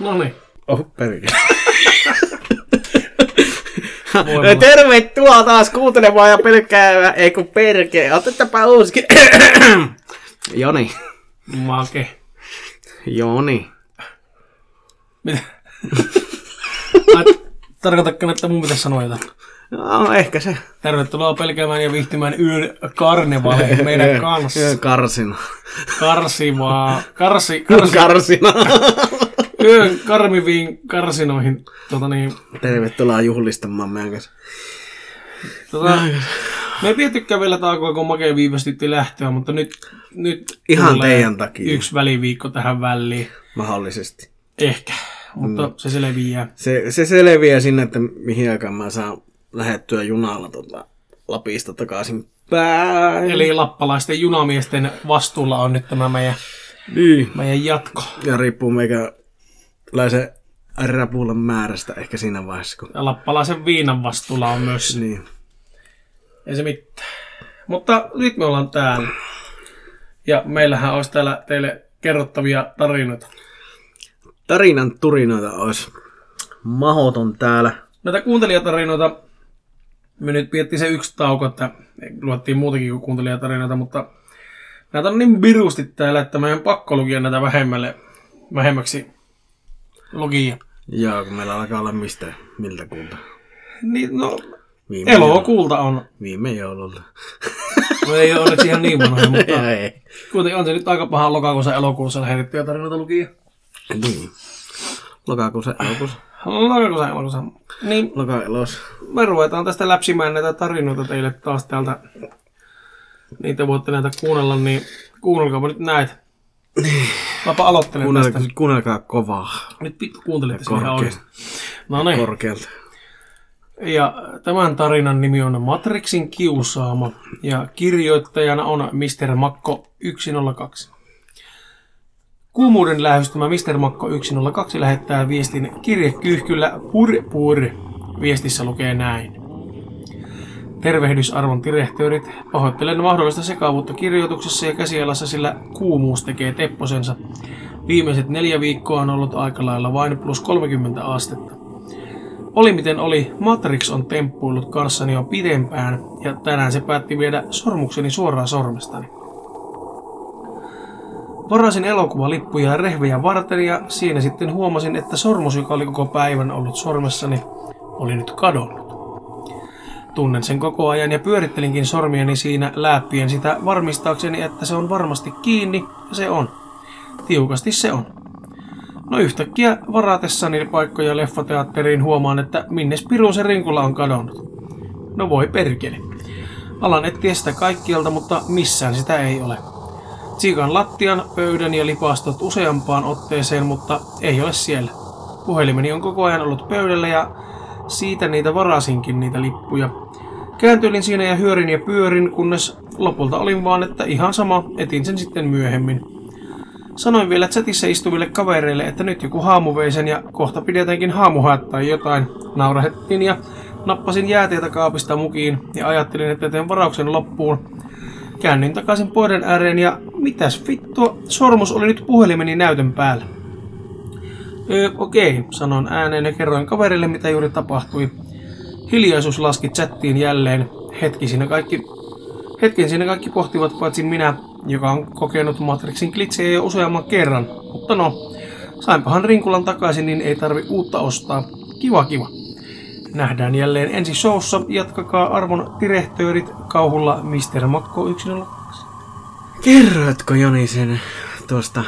No niin. Oh, perkele. Tervetuloa taas kuuntelemaan ja pelkkää, ei kun perkele. Otetaanpa uusikin. Joni. Make. Joni. Mitä? Tarkoitatko, että mun pitäisi sanoa jotain? No, ehkä se. Tervetuloa pelkäämään ja viihtymään yön karnevaaleihin meidän kanssa. Yön karsina. Karsimaa. Karsi, karsi, Karsina. Yön karmiviin karsinoihin. Tota niin, Tervetuloa juhlistamaan meidän kanssa. tota, me ei tiettykään vielä taukoa, kun Make viivästytti lähtöä, mutta nyt, nyt Ihan teidän takia. yksi väliviikko tähän väliin. Mahdollisesti. Ehkä, mutta mm. se selviää. Se, se selviää sinne, että mihin aikaan mä saan lähettyä junalla tota, Lapista takaisin päin. Eli lappalaisten junamiesten vastuulla on nyt tämä meidän, Niin. meidän jatko. Ja riippuu meikäläisen räpulan määrästä ehkä siinä vaiheessa. Kun... Ja lappalaisen viinan vastuulla on myös. Niin. Ei se mitään. Mutta nyt me ollaan täällä. Ja meillähän olisi täällä teille kerrottavia tarinoita. Tarinan turinoita olisi mahoton täällä. Näitä kuuntelijatarinoita, me nyt piettiin se yksi tauko, että luettiin muutakin kuin kuuntelijatarinoita, mutta näitä on niin virusti täällä, että meidän pakko lukia näitä vähemmälle, vähemmäksi lukia. Joo, kun meillä alkaa olla mistä, miltä kuulta. Niin, no, Viime, elokuulta on. Viime joululla. No ei ole onneksi ihan niin vanhoja, mutta Ja ei. kuitenkin on se nyt aika paha lokakuussa elokuussa lähetettyjä tarinoita lukia. Niin. Lokakuussa, elokuussa. Lokakuussa elokuussa. Niin, Loka elos. me ruvetaan tästä läpsimään näitä tarinoita teille taas täältä. Niitä voitte näitä kuunnella, niin kuunnelkaapa nyt näitä. Mäpä aloittelen Kuunnelkaa, tästä. kuunnelkaa kovaa. Nyt vittu kuuntelette sen ihan oikeasti. No niin. Korkealta. Ja tämän tarinan nimi on Matrixin kiusaama ja kirjoittajana on Mr. Makko 102. Kuumuuden lähestymä Mr. Makko 102 lähettää viestin kirjekyyhkyllä pur pur. Viestissä lukee näin. Tervehdys arvon direhtöörit. Pahoittelen mahdollista sekavuutta kirjoituksessa ja käsialassa, sillä kuumuus tekee tepposensa. Viimeiset neljä viikkoa on ollut aika lailla vain plus 30 astetta. Oli miten oli, Matrix on temppuillut kanssani jo pidempään, ja tänään se päätti viedä sormukseni suoraan sormestani. Varasin elokuvalippuja ja rehvejä varten, ja siinä sitten huomasin, että sormus, joka oli koko päivän ollut sormessani, oli nyt kadonnut. Tunnen sen koko ajan ja pyörittelinkin sormieni siinä läppien sitä varmistaakseni, että se on varmasti kiinni, ja se on. Tiukasti se on. No yhtäkkiä varatessani paikkoja leffateatteriin huomaan, että minnes pirun se rinkulla on kadonnut. No voi perkele. Alan etsiä sitä kaikkialta, mutta missään sitä ei ole. Tsiikan lattian, pöydän ja lipastot useampaan otteeseen, mutta ei ole siellä. Puhelimeni on koko ajan ollut pöydällä ja siitä niitä varasinkin niitä lippuja. Kääntyilin siinä ja hyörin ja pyörin, kunnes lopulta olin vaan, että ihan sama, etin sen sitten myöhemmin. Sanoin vielä chatissa istuville kavereille, että nyt joku haamu vei sen ja kohta pidetäänkin haamuhaat tai jotain. Naurahettiin ja nappasin jääteitä kaapista mukiin ja ajattelin, että teen varauksen loppuun. Käännyin takaisin pöydän ääreen ja mitäs vittua, sormus oli nyt puhelimeni näytön päällä. Öö, okei, sanon ääneen ja kerroin kaverille, mitä juuri tapahtui. Hiljaisuus laski chattiin jälleen. Hetki siinä kaikki Hetken siinä kaikki pohtivat paitsi minä, joka on kokenut Matrixin glitsejä jo useamman kerran. Mutta no, sainpahan rinkulan takaisin, niin ei tarvi uutta ostaa. Kiva kiva. Nähdään jälleen ensi showssa. Jatkakaa arvon direhtöörit kauhulla Mr. Makko 102. Kerroitko Joni sen tuosta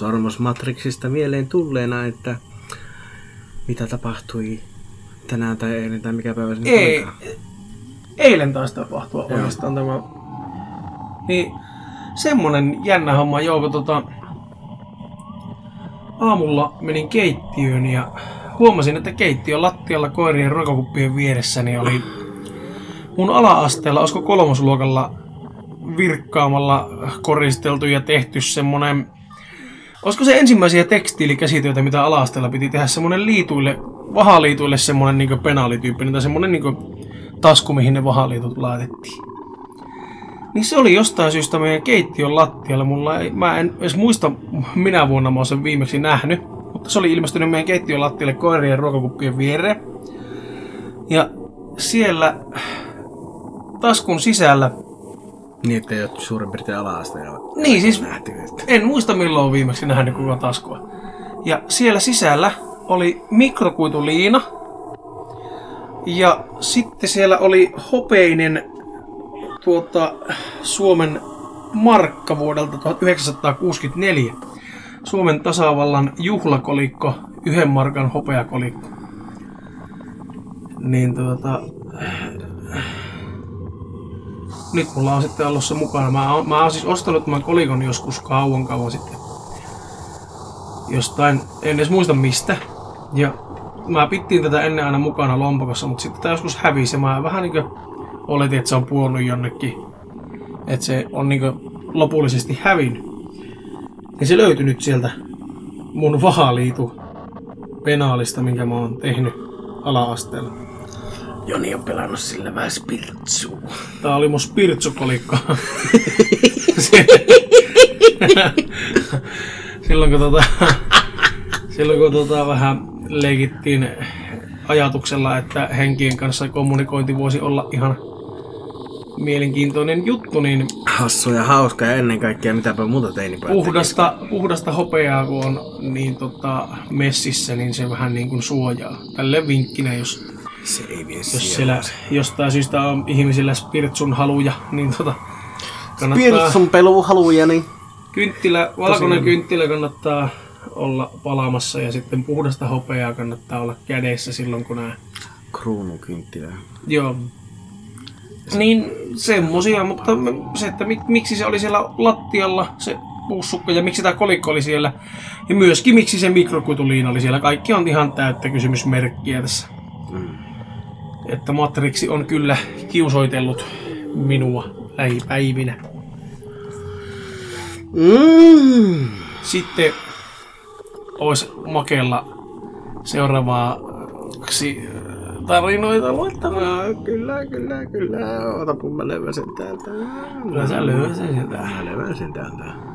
Sormus-matriksista mieleen tulleena, että mitä tapahtui tänään tai eilen tai mikä päivä se nyt Ei, olikaan? eilen taas tapahtua oikeastaan tämä. Niin, semmonen jännä homma, joo, kun tota, aamulla menin keittiöön ja huomasin, että keittiön lattialla koirien ruokakuppien vieressäni oli mun ala-asteella, olisiko kolmosluokalla virkkaamalla koristeltu ja tehty semmonen Olisiko se ensimmäisiä tekstiilikäsitöitä, mitä ala-asteella piti tehdä, semmonen liituille, vahaliituille semmonen niinku penaalityyppinen tai semmonen niinku tasku, mihin ne vahaliitut laitettiin. Niin se oli jostain syystä meidän keittiön lattialla. Mulla ei, mä en edes muista, minä vuonna mä oon sen viimeksi nähnyt. Mutta mutta se oli ilmestynyt meidän keittiön lattialle koirien ruokakuppien viereen. Ja siellä taskun sisällä, Niin, että ei ole suurin piirtein ja niin siis nähty. Että... en muista milloin on viimeksi nähnyt koko taskua. Ja siellä sisällä oli mikrokuituliina. Ja sitten siellä oli hopeinen tuota, Suomen markka vuodelta 1964. Suomen tasavallan juhlakolikko, yhden markan hopeakolikko. Niin tuota... Nyt mulla on sitten ollut se mukana. Mä oon, mä oon siis ostanut tämän kolikon joskus kauan kauan sitten. Jostain, en edes muista mistä. Ja mä pittiin tätä ennen aina mukana lompakossa, mutta sitten tää joskus hävisi mä vähän niinkö oletin, että se on puolunut jonnekin. Että se on niinkö lopullisesti hävinnyt. Ja se löytyi nyt sieltä mun vahaliitu penaalista, minkä mä oon tehnyt ala-asteella. Joni on pelannut sillä vähän spiritsua. Tää oli mun spirtsukolikko. silloin kun tota, silloin kun tota vähän leikittiin ajatuksella, että henkien kanssa kommunikointi voisi olla ihan mielenkiintoinen juttu, niin Hassu ja hauska ja ennen kaikkea mitäpä muuta teinipäät puhdasta, puhdasta hopeaa kun on niin tota, messissä, niin se vähän niin kuin suojaa. Tälle vinkkinä, jos, Se ei vie jos siellä jostain syystä on ihmisillä spirtsun haluja, niin tota, kannattaa Spirtsun peluhaluja, niin kynttilä, valkoinen kynttilä kannattaa olla palamassa ja sitten puhdasta hopeaa kannattaa olla kädessä silloin kun nämä kruunukynttilä. Joo. Niin semmosia, mutta se, että mik, miksi se oli siellä lattialla, se puussukka, ja miksi tämä kolikko oli siellä, ja myöskin miksi se mikrokuituliina oli siellä. Kaikki on ihan täyttä kysymysmerkkiä tässä. Mm. Että Matrixi on kyllä kiusoitellut minua lähipäivinä. Mm. Sitten olisi makella seuraavaksi äh, tarinoita luettavaa. No, kyllä, kyllä, kyllä. Ota kun mä leväsen täältä. Kyllä sä löysin sitä. Mä leväsen täältä.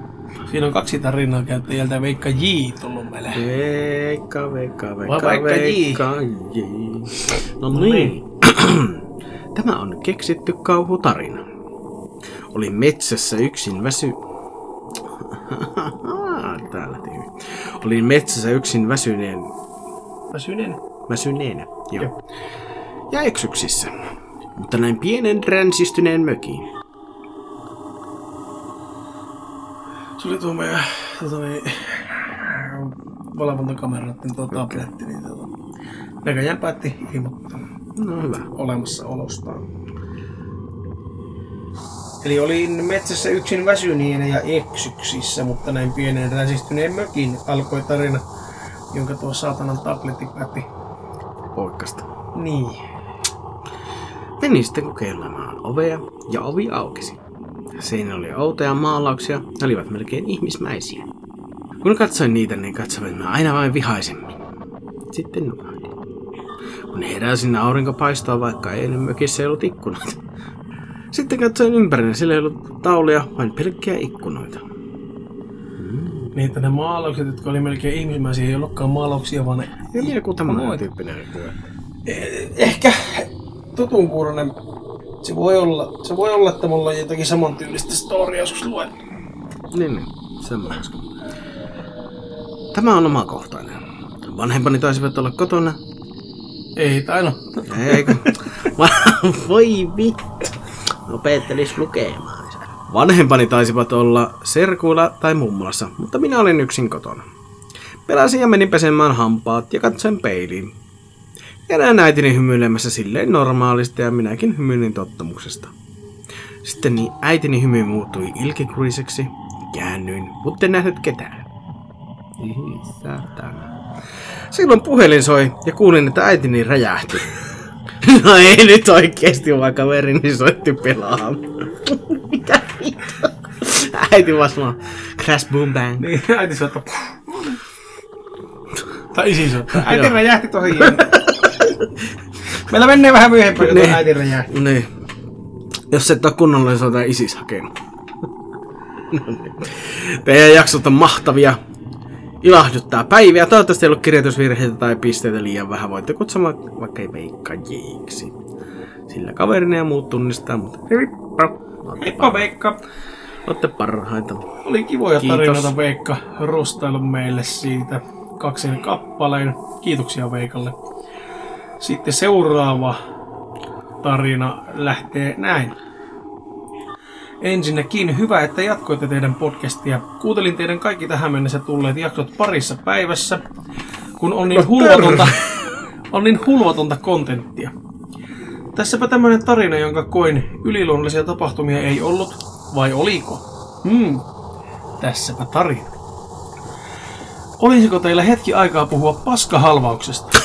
Siinä on kaksi tarinaa käyttäjältä Veikka J tullut meille. Veikka, veikka, veikka, Vai vaikka J. veikka, J. No niin. Tämä on keksitty kauhutarina. Oli metsässä yksin väsy... Tää lähti hyvin. Olin metsässä yksin väsyneen... Väsyneen. Väsyneenä, joo. Ja eksyksissä. Mutta näin pienen ränsistyneen mökin. Oli tuo meidän tota, niin, valvontakamaroiden tuo tabletti, niin tuota, näköjään päätti ilmoittaa No hyvä. olemassaolostaan. Eli olin metsässä yksin väsyneenä ja eksyksissä, mutta näin pienen räsistyneen mökin alkoi tarina, jonka tuo saatanan tabletti päätti. Poikkasta. Niin. Menin sitten kokeilemaan ovea ja ovi aukesi. Siinä oli outoja maalauksia, ne olivat melkein ihmismäisiä. Kun katsoin niitä, niin katsoin mä aina vain vihaisemmin. Sitten nukahdin. Kun heräsin, aurinko paistaa, vaikka eilen mökissä ei ollut ikkunoita. Sitten katsoin ympärille, sillä ei ollut taulia, vain pelkkiä ikkunoita. Niin, että ne maalaukset, jotka oli melkein ihmismäisiä, ei ollutkaan maalauksia, vaan ne Ja joku tämmöinen tyyppinen kuva. ehkä tutun kuuronen. Se voi olla, se voi olla, että mulla on jotakin samantyylistä storia joskus luen. Niin, niin. Semmoinen. Tämä on omakohtainen. Vanhempani taisivat olla kotona Ei tainnut. Eikö? Voi vittu. Opettelis lukemaan. Vanhempani taisivat olla serkuilla tai mummolassa, mutta minä olin yksin kotona. Pelasin ja menin pesemään hampaat ja katsoin peiliin. Ja näin äitini hymyilemässä silleen normaalisti ja minäkin hymyilin tottumuksesta. Sitten niin äitini hymy muuttui ilkikuriseksi. Käännyin, mutta en nähnyt ketään. Ih, saatana. Silloin puhelin soi ja kuulin, että äitini räjähti. No ei nyt oikeesti, vaan kaverini soitti pelaamaan. Mitä vittu? Äiti vastaan. Crash boom bang. Niin, äiti soittaa. Tai isi soittaa. Äiti räjähti tosi hieno. Meillä menee vähän myöhempään, kun Niin. äiti räjähti. Niin. Jos et oo kunnolla, niin soita isis hakenut. Teidän jaksot on mahtavia. ilahduttaa päiviä. Toivottavasti ei ollut kirjoitusvirheitä tai pisteitä liian vähän. Voitte kutsua vaikka ei veikkaajiksi. Sillä kaverina ja muut tunnistaa, mutta heippa. Heippa Veikka! Olette parhaita. Oli kivoja Kiitos. tarinoita Veikka rustailu meille siitä kaksin kappaleen. Kiitoksia Veikalle. Sitten seuraava tarina lähtee näin. Ensinnäkin hyvä, että jatkoitte teidän podcastia. Kuuntelin teidän kaikki tähän mennessä tulleet jaksot parissa päivässä, kun on niin hulvatonta, on niin hulvatonta kontenttia. Tässäpä tämmönen tarina, jonka koin yliluonnollisia tapahtumia ei ollut, vai oliko? Hmm, tässäpä tarina. Olisiko teillä hetki aikaa puhua paskahalvauksesta?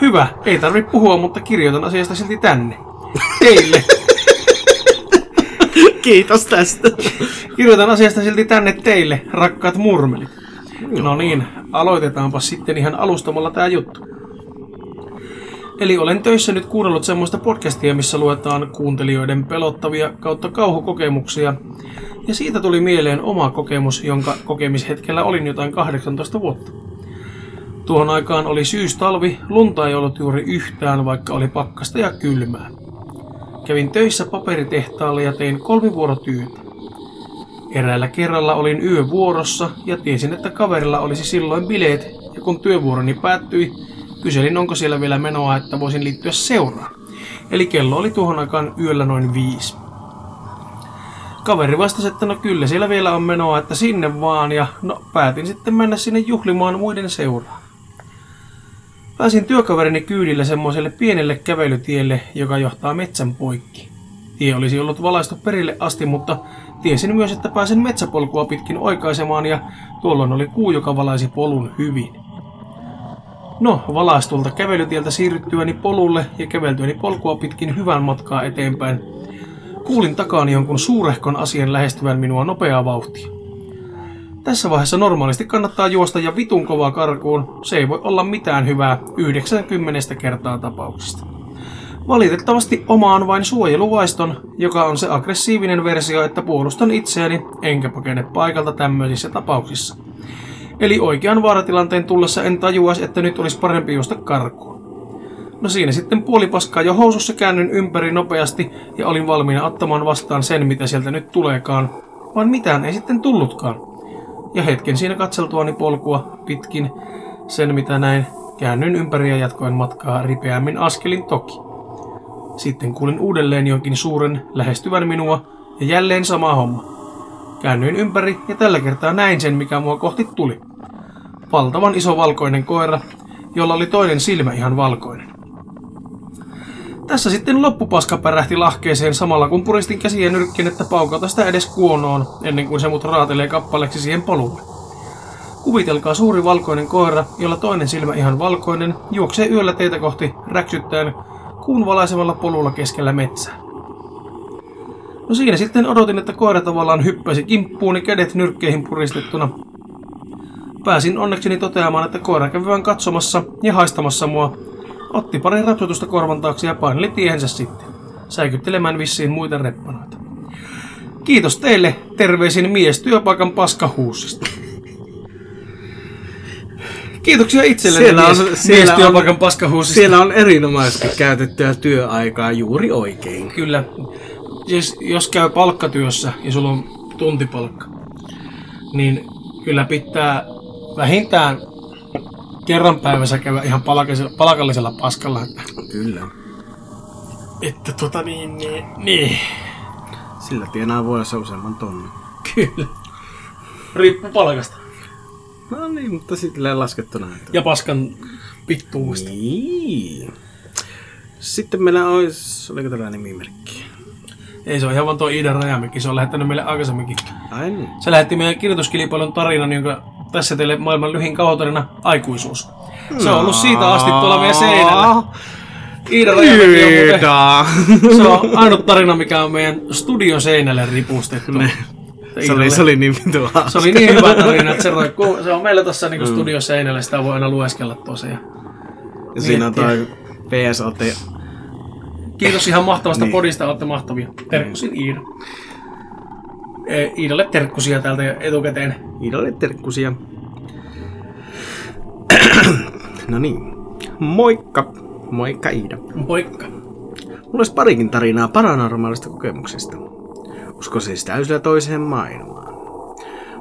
Hyvä, ei tarvi puhua, mutta kirjoitan asiasta silti tänne. Teille. Kiitos tästä. Kirjoitan asiasta silti tänne teille, rakkaat murmelit. No niin, aloitetaanpa sitten ihan alustamalla tää juttu. Eli olen töissä nyt kuunnellut semmoista podcastia, missä luetaan kuuntelijoiden pelottavia kautta kauhukokemuksia. Ja siitä tuli mieleen oma kokemus, jonka kokemishetkellä olin jotain 18 vuotta. Tuohon aikaan oli syystalvi, lunta ei ollut juuri yhtään, vaikka oli pakkasta ja kylmää. Kävin töissä paperitehtaalla ja tein kolmivuorotyötä. Eräällä kerralla olin yövuorossa ja tiesin, että kaverilla olisi silloin bileet, ja kun työvuoroni päättyi, kyselin, onko siellä vielä menoa, että voisin liittyä seuraan. Eli kello oli tuohon aikaan yöllä noin viisi. Kaveri vastasi, että no kyllä siellä vielä on menoa, että sinne vaan, ja no päätin sitten mennä sinne juhlimaan muiden seuraan. Pääsin työkaverini kyydillä semmoiselle pienelle kävelytielle, joka johtaa metsän poikki. Tie olisi ollut valaistu perille asti, mutta tiesin myös, että pääsen metsäpolkua pitkin oikaisemaan ja tuolloin oli kuu, joka valaisi polun hyvin. No, valaistulta kävelytieltä siirryttyäni polulle ja käveltyäni polkua pitkin hyvän matkaa eteenpäin, kuulin takaani jonkun suurehkon asian lähestyvän minua nopeaa vauhtia. Tässä vaiheessa normaalisti kannattaa juosta ja vitun kovaa karkuun, se ei voi olla mitään hyvää 90 kertaa tapauksista. Valitettavasti omaan vain suojeluvaiston, joka on se aggressiivinen versio, että puolustan itseäni enkä pakene paikalta tämmöisissä tapauksissa. Eli oikean vaaratilanteen tullessa en tajuaisi, että nyt olisi parempi juosta karkuun. No siinä sitten puoli paskaa jo housussa käännyin ympäri nopeasti ja olin valmiina ottamaan vastaan sen, mitä sieltä nyt tuleekaan. Vaan mitään ei sitten tullutkaan. Ja hetken siinä katseltuani polkua pitkin sen, mitä näin, käännyin ympäri ja jatkoin matkaa ripeämmin askelin toki. Sitten kuulin uudelleen jonkin suuren lähestyvän minua ja jälleen sama homma. Käännyin ympäri ja tällä kertaa näin sen, mikä mua kohti tuli. Valtavan iso valkoinen koira, jolla oli toinen silmä ihan valkoinen. Tässä sitten loppupaska pärähti lahkeeseen samalla kun puristin käsiä nyrkkien, että paukauta sitä edes kuonoon, ennen kuin se mut raatelee kappaleeksi siihen polulle. Kuvitelkaa suuri valkoinen koira, jolla toinen silmä ihan valkoinen, juoksee yöllä teitä kohti räksyttäen kuun valaisevalla polulla keskellä metsää. No siinä sitten odotin, että koira tavallaan hyppäisi kimppuuni kädet nyrkkeihin puristettuna. Pääsin onnekseni toteamaan, että koira kävi vain katsomassa ja haistamassa mua. Otti pari rapsutusta korvan taakse ja paineli tiehensä sitten, säikyttelemään vissiin muita reppanoita. Kiitos teille, terveisin mies työpaikan paskahuusista. Kiitoksia itselleni Siellä on- mies, mies siellä on- työpaikan paskahuusista. Siellä on erinomaisesti käytettyä työaikaa juuri oikein. Kyllä. Siis jos käy palkkatyössä ja sulla on tuntipalkka, niin kyllä pitää vähintään kerran päivässä käydä ihan palkallisella, palkallisella paskalla. Että, Kyllä. että tota niin, niin, niin. Sillä tienaa vuodessa useamman tonnin. Kyllä. Riippuu palkasta. No niin, mutta sitten laskettuna. Että... Ja paskan pittuudesta. Niin. Sitten meillä olisi, oliko tällä nimimerkki? Ei se ole ihan vaan tuo Iida Rajamäki, se on lähettänyt meille aikaisemminkin. Ai niin. Se lähetti meidän kirjoituskilpailun tarinan, jonka tässä teille maailman lyhin kauhutarina Aikuisuus. Se on ollut siitä asti tuolla meidän seinällä. Iida Iida. se on ainut tarina, mikä on meidän studion seinälle ripustettu. Ne. Se oli, se oli niin hauska. se oli niin hyvä tarina, että se, roikkuu, se on meillä tuossa niinku studion seinällä, sitä voi aina lueskella tosiaan. Ja siinä on toi PS olette Kiitos ihan mahtavasta Niin. podista, olette mahtavia. Terkkusin Iida. Eh, Iidalle terkkusia täältä etukäteen. Iidalle terkkusia. No niin. Moikka. Moikka Iida. Moikka. Mulla olisi parikin tarinaa paranormaalista kokemuksesta. Usko siis täysillä toiseen maailmaan.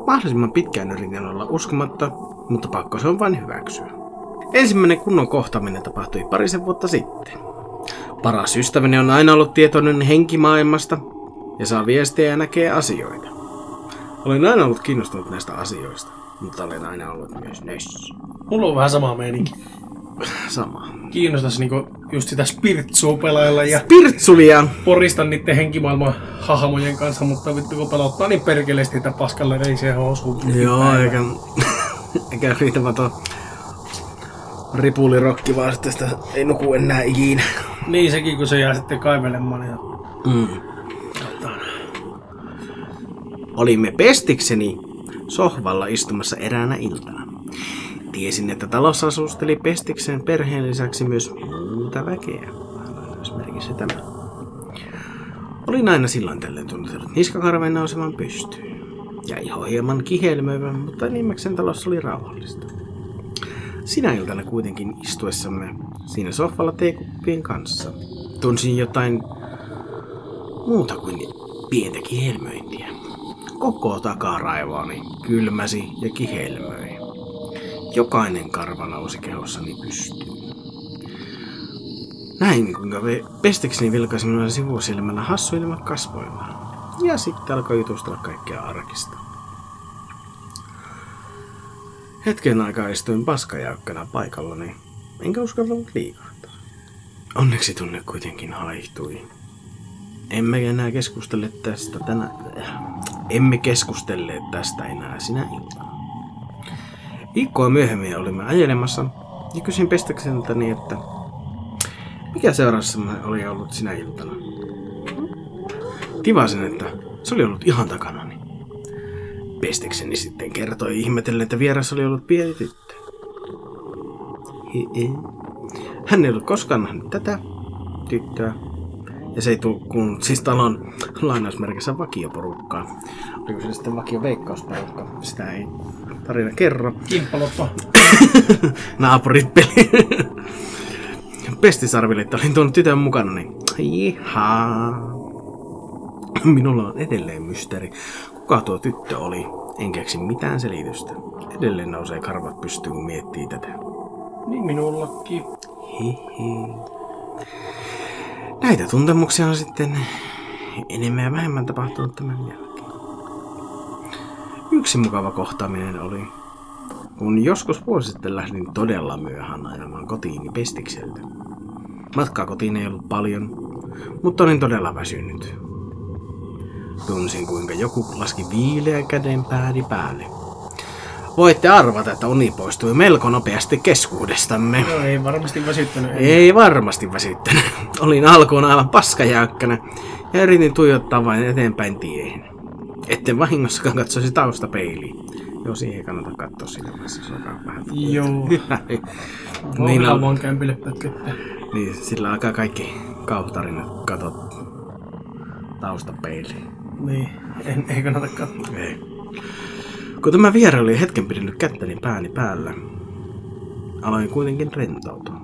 Mahdollisimman pitkään yritin olla uskomatta, mutta pakko se on vain hyväksyä. Ensimmäinen kunnon kohtaaminen tapahtui parisen vuotta sitten. Paras ystäväni on aina ollut tietoinen henkimaailmasta ja saa viestejä ja näkee asioita. Olen aina ollut kiinnostunut näistä asioista, mutta olen aina ollut myös nössö. Mulla on vähän sama meininki. Sama. Kiinnostaisi niinku just sitä spiritsua pelailla ja Pirtsulia! porista niiden henkimaailman hahmojen kanssa, mutta vittu kun pelottaa niin perkeleesti, että paskalle reisee housuun. Joo, eikä, eikä riittämätön ripulirokki, vaan sitten sitä ei nuku enää ikinä. Niin sekin, kun se jää sitten kaivelemaan. Ja... Mm. Olimme pestikseni sohvalla istumassa eräänä iltana. Tiesin, että talossa asusteli pestiksen perheen lisäksi myös muuta väkeä. Lainausmerkissä tämä. Olin aina silloin tällöin tuntenut niskakarven nousevan pystyyn. Ja iho hieman kihelmöivän, mutta enimmäkseen talossa oli rauhallista. Sinä iltana kuitenkin istuessamme siinä sohvalla teekuppien kanssa tunsin jotain muuta kuin pientä kihelmöintiä. Koko takaraivaani kylmäsi ja kihelmöi. Jokainen karva nousi kehossani pystyyn. Näin kuinka pestikseni vilkaisi minulle sivusilmällä hassuilemat kasvoillaan. Ja sitten alkoi jutustella kaikkea arkista. Hetken aikaa istuin paskajaukkana paikallani, enkä uskaltanut liikahtaa. Onneksi tunne kuitenkin haihtui. Emme enää keskustele tästä tänä... Emme keskustelleet tästä enää sinä iltana. Viikkoa myöhemmin olimme ajelemassa ja kysyin pestekseltäni, että mikä seurassamme oli ollut sinä iltana. Tivasin, että se oli ollut ihan takanani. Pestekseni sitten kertoi ihmetellen, että vieressä oli ollut pieni tyttö. Hän ei ollut koskaan nähnyt tätä tyttöä. Ja se ei tullut kun siis talon lainausmerkissä vakioporukkaa. Oliko se sitten vakio veikkausporukka? Sitä ei tarina kerro. Kimppalotto. Naapurit peli. Pestisarville, että olin tuonut tytön mukana, niin jihaa. Minulla on edelleen mysteeri. Kuka tuo tyttö oli? En keksi mitään selitystä. Edelleen nousee karvat pystyyn, kun miettii tätä. Niin minullakin. Hihi. Näitä tuntemuksia on sitten enemmän ja vähemmän tapahtunut tämän jälkeen. Yksi mukava kohtaaminen oli, kun joskus vuosi sitten lähdin todella myöhään ajamaan kotiini pestikseltä. Matkaa kotiin ei ollut paljon, mutta olin todella väsynyt. Tunsin kuinka joku laski viileä käden pääni päälle. Voitte arvata, että uni poistui melko nopeasti keskuudestamme. No ei varmasti väsyttänyt. Ei varmasti väsyttänyt. Olin alkuun aivan paskajäykkänä ja yritin tuijottaa vain eteenpäin tiehen. Etten vahingossakaan katsoisi taustapeiliin. Joo, siihen ei kannata katsoa siinä vaiheessa, se on vähän... Joo. Niin on... on, vaan kämpille pötköttää. niin, sillä alkaa kaikki kauhutarinat katot taustapeiliin. Niin, en, ei kannata katsoa. Ei. Kun tämä vieraili oli hetken pidellyt kättäni pääni päällä, aloin kuitenkin rentoutua.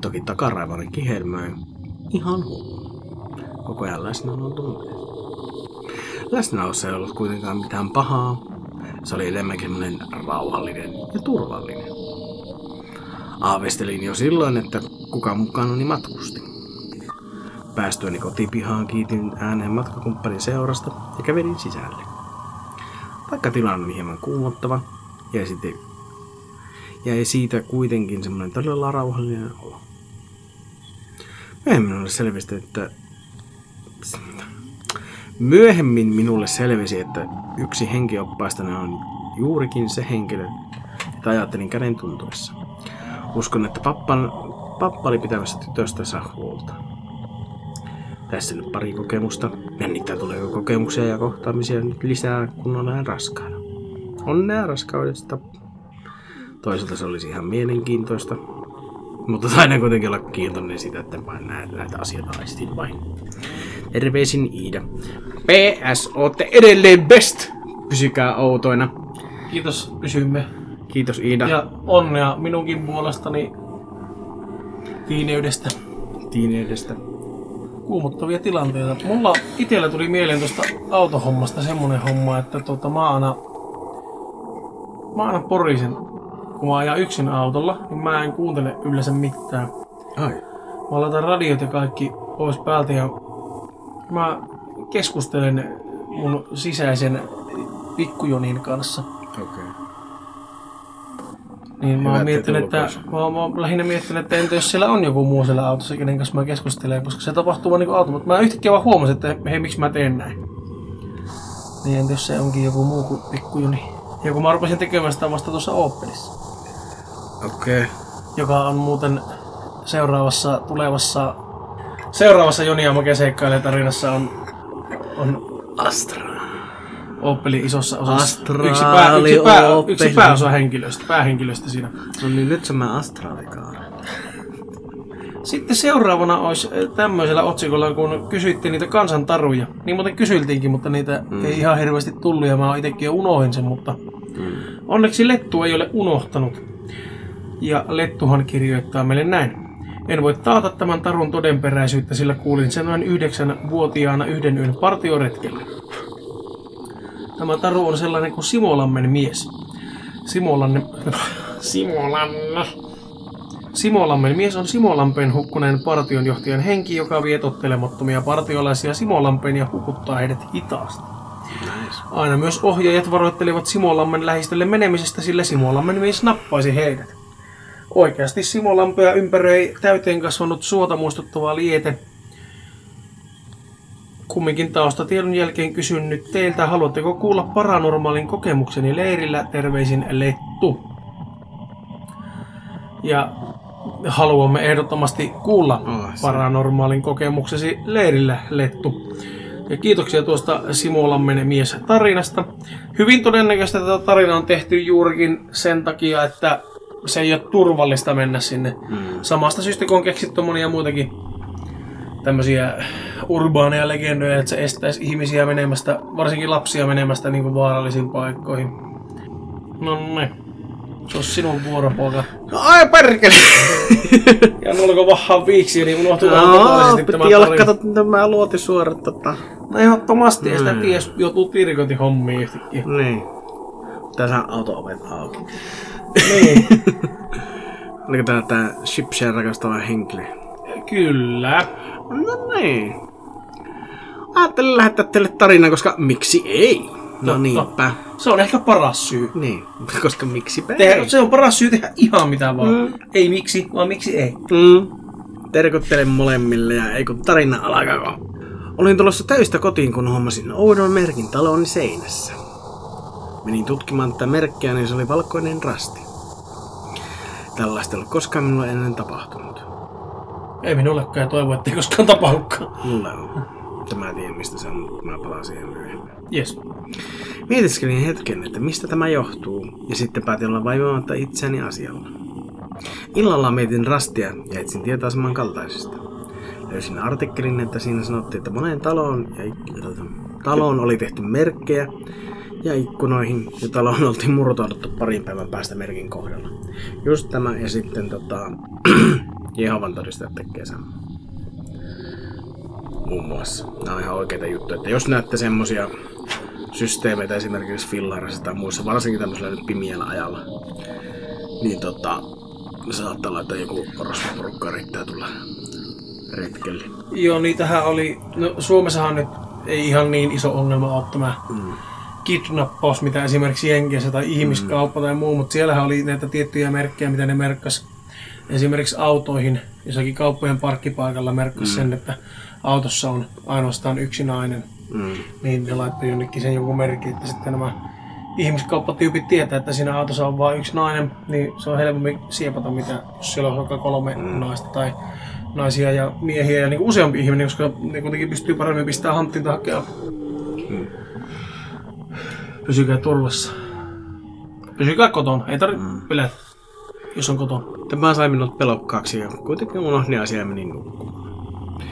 Toki takaraivani kihelmöi ihan hullu. Koko ajan läsnäolon tunteet. Läsnäolossa ei ollut kuitenkaan mitään pahaa. Se oli enemmänkin rauhallinen ja turvallinen. Aavistelin jo silloin, että kuka mukanani matkusti. Päästyäni kotipihaan kiitin ääneen matkakumppanin seurasta ja kävelin sisälle. Vaikka tilanne oli hieman kuumottava, jäi, sitten, jäi siitä kuitenkin semmoinen todella rauhallinen olo. Myöhemmin minulle selvisi, että... Myöhemmin minulle selvisi, että yksi henkioppaistani on juurikin se henkilö, jota ajattelin käden tuntuessa. Uskon, että pappan, pappa oli pitämässä tytöstänsä huolta. Tässä nyt pari kokemusta. Jännittää tuleeko kokemuksia ja kohtaamisia nyt lisää, kun on näin raskaana. Onnea raskaudesta. Toisaalta se olisi ihan mielenkiintoista. Mutta taidan kuitenkin olla kiintoinen siitä, että vain näitä, näitä asioita aistin vain. Terveisin Iida. PS, ootte edelleen best! Pysykää outoina. Kiitos, pysymme. Kiitos Iida. Ja onnea minunkin puolestani tiineydestä. Tiineydestä. Kuumottavia tilanteita. Mulla itsellä tuli mieleen tuosta autohommasta semmonen homma, että tota, mä aina, mä aina porisen, kun mä ajan yksin autolla, niin mä en kuuntele yleensä mitään. Ai. Mä laitan radiot ja kaikki pois päältä ja mä keskustelen mun sisäisen pikkujonin kanssa. Okei. Okay. Niin mä oon miettinyt, että, mä, oon- mä oon lähinnä miettinyt, että entä jos siellä on joku muu siellä autossa, kenen kanssa mä keskustelen, koska se tapahtuu vaan niin auto, mutta mä yhtäkkiä vaan huomasin, että hei, miksi mä teen näin. Niin entä jos se onkin joku muu kuin pikkujoni. Ja kun mä rupesin tekemään sitä vasta tuossa Opelissa, Okei. Okay. joka on muuten seuraavassa, tulevassa, seuraavassa Joni ja Make tarinassa on, on Astra. Opelin isossa osassa Astraali yksi, pää, yksi, pää, Opel. yksi pääosa henkilöstä, päähenkilöstä siinä. No niin, nyt se mä astraalikaari. Sitten seuraavana olisi eh, tämmöisellä otsikolla, kun kysyttiin niitä kansantaruja. Niin muuten kysyiltiinkin, mutta niitä mm. ei ihan hirveästi tullut ja mä oon itekin jo unohdin sen, mutta Mm. onneksi Lettu ei ole unohtanut. Ja Lettuhan kirjoittaa meille näin. En voi taata tämän tarun todenperäisyyttä, sillä kuulin sen noin yhdeksänvuotiaana yhden yön partioretkellä. Tämä taru on sellainen kuin Simolammen mies. Simolanne... Simolanne... Simolammen mies on Simolampen hukkuneen partionjohtajan henki, joka vie tottelemattomia partiolaisia Simolampen ja hukuttaa heidät hitaasti. Aina myös ohjaajat varoittelivat Simolammen lähistölle menemisestä, sillä Simolammen mies nappaisi heidät. Oikeasti Simolampea ympäröi täyteen kasvanut suota muistuttava liete. Kumminkin taustatiedon jälkeen kysyn nyt teiltä, haluatteko kuulla paranormaalin kokemukseni leirillä? Terveisin Lettu. Ja haluamme ehdottomasti kuulla paranormaalin kokemuksesi leirillä, Lettu. Ja kiitoksia tuosta Simolammen mies tarinasta. Hyvin todennäköistä tätä tarinaa on tehty juurikin sen takia, että se ei ole turvallista mennä sinne. Mm. Samasta syystä kun on keksitty monia muitakin tämmöisiä urbaaneja legendoja, että se estäisi ihmisiä menemästä, varsinkin lapsia menemästä niin kuin vaarallisiin paikkoihin. No ne. Se on sinun vuoropoika. No ai perkele! Ja nuoliko vahaa viiksi, niin unohtui no, totaalisesti tämä piti olla tarina. kato, että mä luotin suoraan tota. No ehdottomasti, ja sitä Mm. ties, joutuu tirikointihommiin yhtäkkiä. Niin. Tässä on auto-ovet auki. Niin, Oliko tää tää Shipshare rakastava henkilö? Kyllä. No niin. Ajattelin lähettää teille tarinan, koska miksi ei? No Totta. niinpä. Se on ehkä paras syy. Niin, koska miksi Tehdä, se on paras syy tehdä ihan mitä vaan. Mm. Ei miksi, vaan miksi ei. Mm. Terkuttelen molemmille ja ei kun tarina alkaa. Olin tulossa töistä kotiin, kun huomasin oudon merkin taloni seinässä. Menin tutkimaan tätä merkkiä, niin se oli valkoinen rasti. Tällaista ei ole koskaan minulle ennen tapahtunut. Ei minullekaan ja toivo, ettei koskaan tapahdukaan. On. Tämä tiedän, mistä se on, mutta mä palaan siihen myöhemmin. Jes. Mietiskelin hetken, että mistä tämä johtuu, ja sitten päätin olla vaivaamatta itseäni asialla. Illalla mietin rastia ja etsin tietoa samankaltaisesta. Löysin artikkelin, että siinä sanottiin, että moneen taloon, ja ik- taloon oli tehty merkkejä ja ikkunoihin, ja taloon oltiin murtauduttu parin päivän päästä merkin kohdalla. Just tämä ja sitten tota, Jehovan todistajat tekee sen. Muun muassa. Nämä on ihan oikeita juttuja. Että jos näette semmosia systeemeitä esimerkiksi fillarissa tai muissa, varsinkin tämmöisellä nyt pimiällä ajalla, niin tota, saattaa että joku rosvoporukka yrittää tulla retkelle. Joo, niitähän oli... No, Suomessahan nyt ei ihan niin iso ongelma ole tämä Mm. kidnappaus, mitä esimerkiksi Jenkeissä tai ihmiskauppa tai muu, mutta siellähän oli näitä tiettyjä merkkejä, mitä ne merkkas esimerkiksi autoihin, jossakin kauppojen parkkipaikalla merkkas mm. sen, että autossa on ainoastaan yksi nainen, Mm. niin ne laittoi jonnekin sen jonkun merkin, että sitten nämä ihmiskauppatyypit tietää, että siinä autossa on vain yksi nainen, niin se on helpommin siepata, mitä jos siellä on vaikka kolme mm. naista tai naisia ja miehiä ja niin useampi ihminen, koska ne kuitenkin pystyy paremmin pistämään hanttinta hakea. Mm. Pysykää turvassa. Pysykää kotona, ei tarvitse mm. pelätä, jos on kotona. Tämä sai minut pelokkaaksi ja kuitenkin unohdin asiaa ja menin nukkumaan.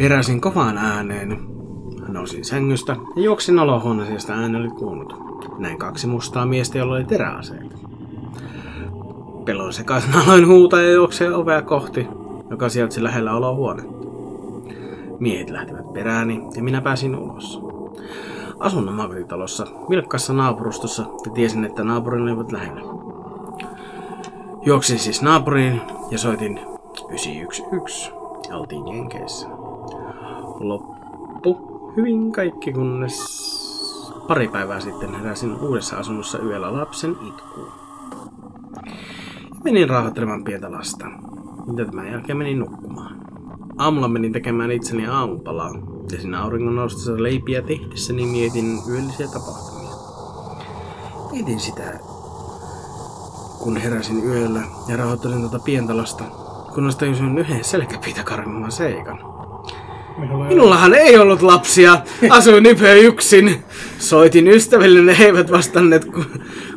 Heräsin kovaan ääneen. Nousin sängystä ja juoksin olohuoneeseen, ääni oli kuulunut. Näin kaksi mustaa miestä, joilla oli teräaseita. Pelon sekaisin aloin huutaa ja juoksee ovea kohti, joka sijaitsi lähellä olohuonetta. Miehet lähtivät perääni ja minä pääsin ulos. Asun omakotitalossa, vilkkaassa naapurustossa ja tiesin, että naapurin olivat lähellä. Juoksin siis naapuriin ja soitin 911 ja oltiin Jenkeissä. Loppu hyvin kaikki, kunnes pari päivää sitten heräsin uudessa asunnossa yöllä lapsen itkuun. Menin rauhoittelemaan pientä lasta. Mitä tämän jälkeen menin nukkumaan. Aamulla menin tekemään itseni aamupalaa. Ja siinä auringon noustessa leipiä tehdessäni mietin yöllisiä tapahtumia. Mietin sitä, kun heräsin yöllä ja rauhoittelin tuota pientä lasta, kunnes tajusin yhden selkäpiitä karmimman seikan. Minulla ei Minullahan ei ollut lapsia. Asuin ypö yksin. Soitin ystäville, ne eivät vastanneet, ku-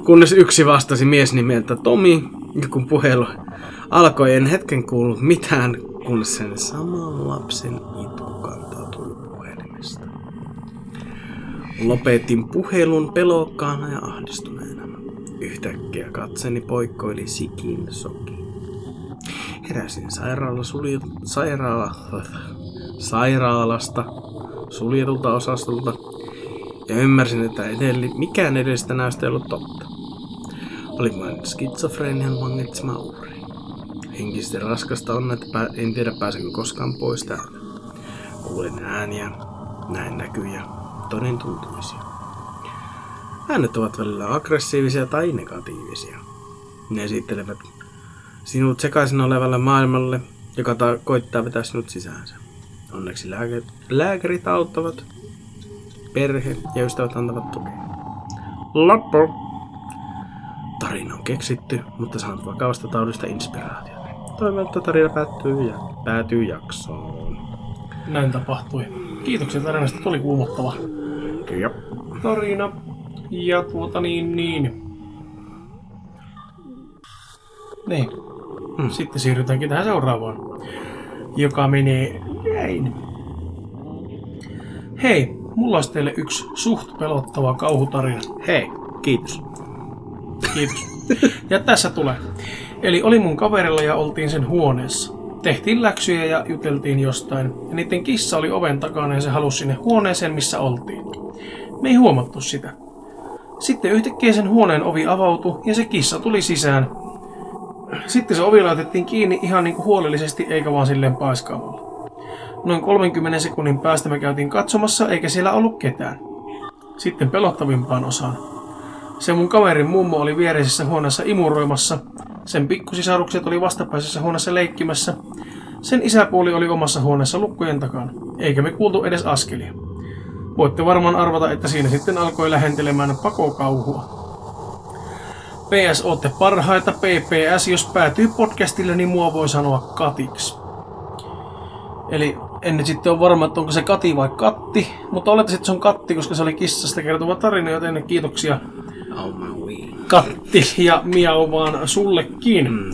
kunnes yksi vastasi mies nimeltä Tomi. Ja kun puhelu alkoi, en hetken kuullut mitään, kunnes sen saman lapsen itku kantautui puhelimesta. Lopetin puhelun pelokkaana ja ahdistuneena. Yhtäkkiä katseni poikkoili sikin soki. Heräsin sairaala suljet, sairaala, sairaalasta suljetulta osastolta ja ymmärsin, että edelli, mikään edestä näistä ei ollut totta. Oli vain skitsofrenian vangitsema uhri. Henkisesti raskasta on, että pää, en tiedä pääsenkö koskaan pois täältä. Kuulin ääniä, näin näkyjä, toden tuntuisia. Äänet ovat välillä aggressiivisia tai negatiivisia. Ne esittelevät sinut sekaisin olevalle maailmalle, joka ta- koittaa vetää sinut sisäänsä. Onneksi lääke- lääkärit auttavat, perhe ja ystävät antavat tukea. Loppu! Tarina on keksitty, mutta saanut vakavasta taudista inspiraatiota. Toivon, että tarina päättyy ja päätyy jaksoon. näin tapahtui. Kiitoksia tarinasta, tuli kuumottava Jop. tarina. Ja tuota niin niin. Niin. Hmm. Sitten siirrytäänkin tähän seuraavaan. Joka menee näin. Hei, mulla olisi teille yksi suht pelottava kauhutarina. Hei, kiitos. Kiitos. Ja tässä tulee. Eli oli mun kaverilla ja oltiin sen huoneessa. Tehtiin läksyjä ja juteltiin jostain. Ja niiden kissa oli oven takana ja se halusi sinne huoneeseen, missä oltiin. Me ei huomattu sitä. Sitten yhtäkkiä sen huoneen ovi avautui ja se kissa tuli sisään. Sitten se ovi laitettiin kiinni ihan niin kuin huolellisesti eikä vaan silleen paiskaamalla. Noin 30 sekunnin päästä me käytiin katsomassa eikä siellä ollut ketään. Sitten pelottavimpaan osaan. Se mun kaverin mummo oli viereisessä huoneessa imuroimassa. Sen pikkusisarukset oli vastapäisessä huoneessa leikkimässä. Sen isäpuoli oli omassa huoneessa lukkojen takana, eikä me kuultu edes askelia. Voitte varmaan arvata, että siinä sitten alkoi lähentelemään pakokauhua. PS ootte parhaita, PPS jos päätyy podcastille, niin mua voi sanoa katiksi. Eli en nyt sitten ole varma, että onko se Kati vai Katti, mutta olettaisin, että se on Katti, koska se oli kissasta kertova tarina, joten kiitoksia. Katti ja miau vaan sullekin. Mm.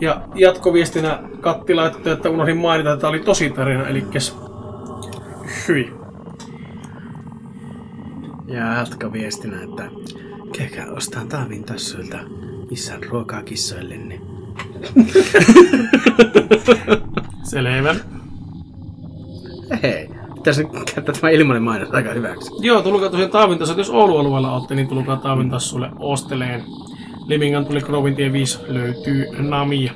Ja jatkoviestinä Katti laittoi, että unohdin mainita, että tämä oli tosi tarina, eli hyi. Ja jatka viestinä, että käykää ostaa Taavin tassuilta isän ruokaa kissoillenne. Selvä. Hei, pitäisi käyttää tämä ilmainen mainos aika hyväksi. Joo, tulkaa tosiaan Taavin tassu, jos Oulun alueella olette, niin tulkaa Taavin tassulle osteleen. Limingan tuli Krovintie 5 löytyy Namia.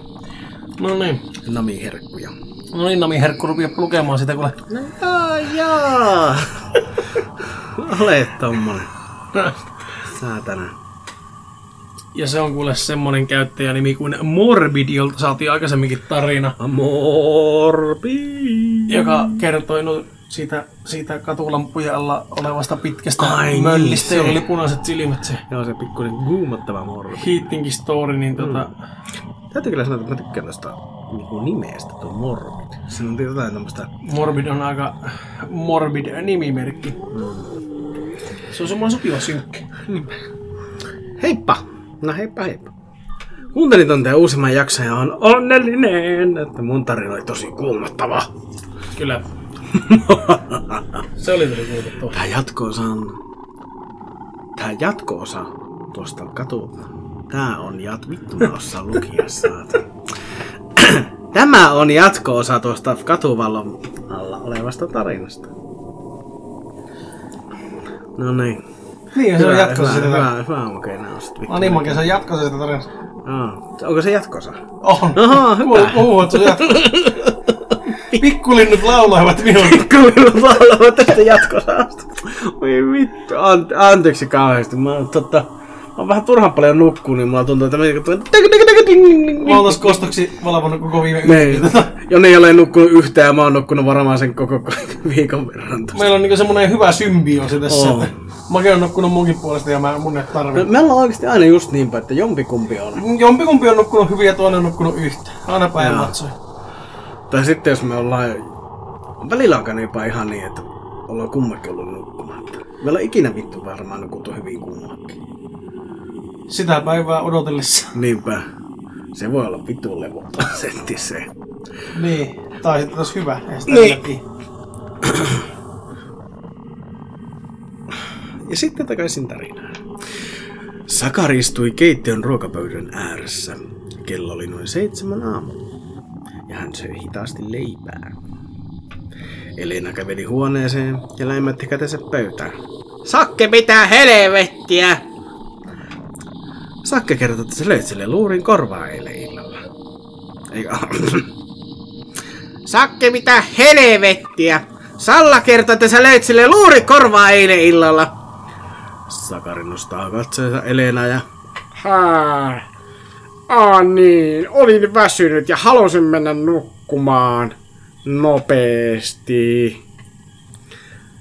No niin. Nami herkkuja. No niin, Nami Herkku rupia lukemaan sitä, kuule. No jaa, jaa. Ole tommonen. Saatana. Ja se on kuule semmonen käyttäjänimi kuin Morbid, jolta saatiin aikaisemminkin tarina. Morbi. joka kertoi no, siitä, siitä katulampujen alla olevasta pitkästä Ai niin, möllistä, jolla oli punaiset silmät, se Joo, se pikkuinen guumottava morbi. Heatingin story, niin tota, Täytyy kyllä sanoa, että mä tykkään tästä niinku nimestä, tuo morbid. Se on jotain tämmöstä... Morbid on aika morbid nimimerkki. Se on semmoinen sopiva synkkä. Heippa! No heippa heippa. Kuuntelin ton teidän uusimman jakson ja on onnellinen, että mun tarina oli tosi kuumottava. Kyllä. se oli tosi kuultettava. Tää jatko-osa on... Tää jatko-osa tuosta katu... Tää on jat... Vittu mä osaan lukia, saata. Tämä on jatko-osa tuosta katuvallon alla olevasta tarinasta. No niin. Niin, se on jatkossa hyvä, sitä. hyvä, hyvä, okei, nää on sit vittu. Animakin se on jatkossa sitä tarinasta. Aa, onko se jatkosa? On. Aha, hyvä. Että se jatkossa. Pikkulinnut lauloivat minun. Kyllä laulava tästä jatkosasta. Oi vittu, An- anteeksi kauheasti. Mä oon oon vähän turhan paljon nukkunut, niin mulla tuntuu, että mä Mä oon kostoksi valvonnut koko viime Niin. yön. Joni ei ole nukkunut yhtään ja mä oon nukkunut varmaan sen koko viikon verran tosta. Meillä on niinku semmonen hyvä symbioosi tässä. On. Mäkin oon nukkunut munkin puolesta ja mä mun ei tarvi. me ollaan oikeesti aina just niin päin, että jompikumpi on. Jompikumpi on nukkunut hyvin ja toinen on nukkunut yhtä. Aina päin matsoi. Tai sitten jos me ollaan... Välillä on jopa ihan niin, että ollaan kummakin ollut nukkumatta. Me ollaan ikinä vittu varmaan nukuttu hyvin kummakin. Sitä päivää odotellessa. Niinpä. Se voi olla vitun levoton setti se. Niin. Tai sitten taas hyvä. Niin. läpi. Ja sitten takaisin tarinaan. Sakari istui keittiön ruokapöydän ääressä. Kello oli noin seitsemän aamulla. Ja hän söi hitaasti leipää. Elena käveli huoneeseen ja läimätti kätensä pöytään. Sakke pitää helvettiä! Sakke kertoi, että se löi sille luurin korvaa eilen illalla. Eikä... Sakke mitä helvettiä! Salla kertoi, että sä löit sille luuri korvaa eilen illalla. Sakari nostaa katseensa Elena ja... Hää. Aa niin, olin väsynyt ja halusin mennä nukkumaan. Nopeesti.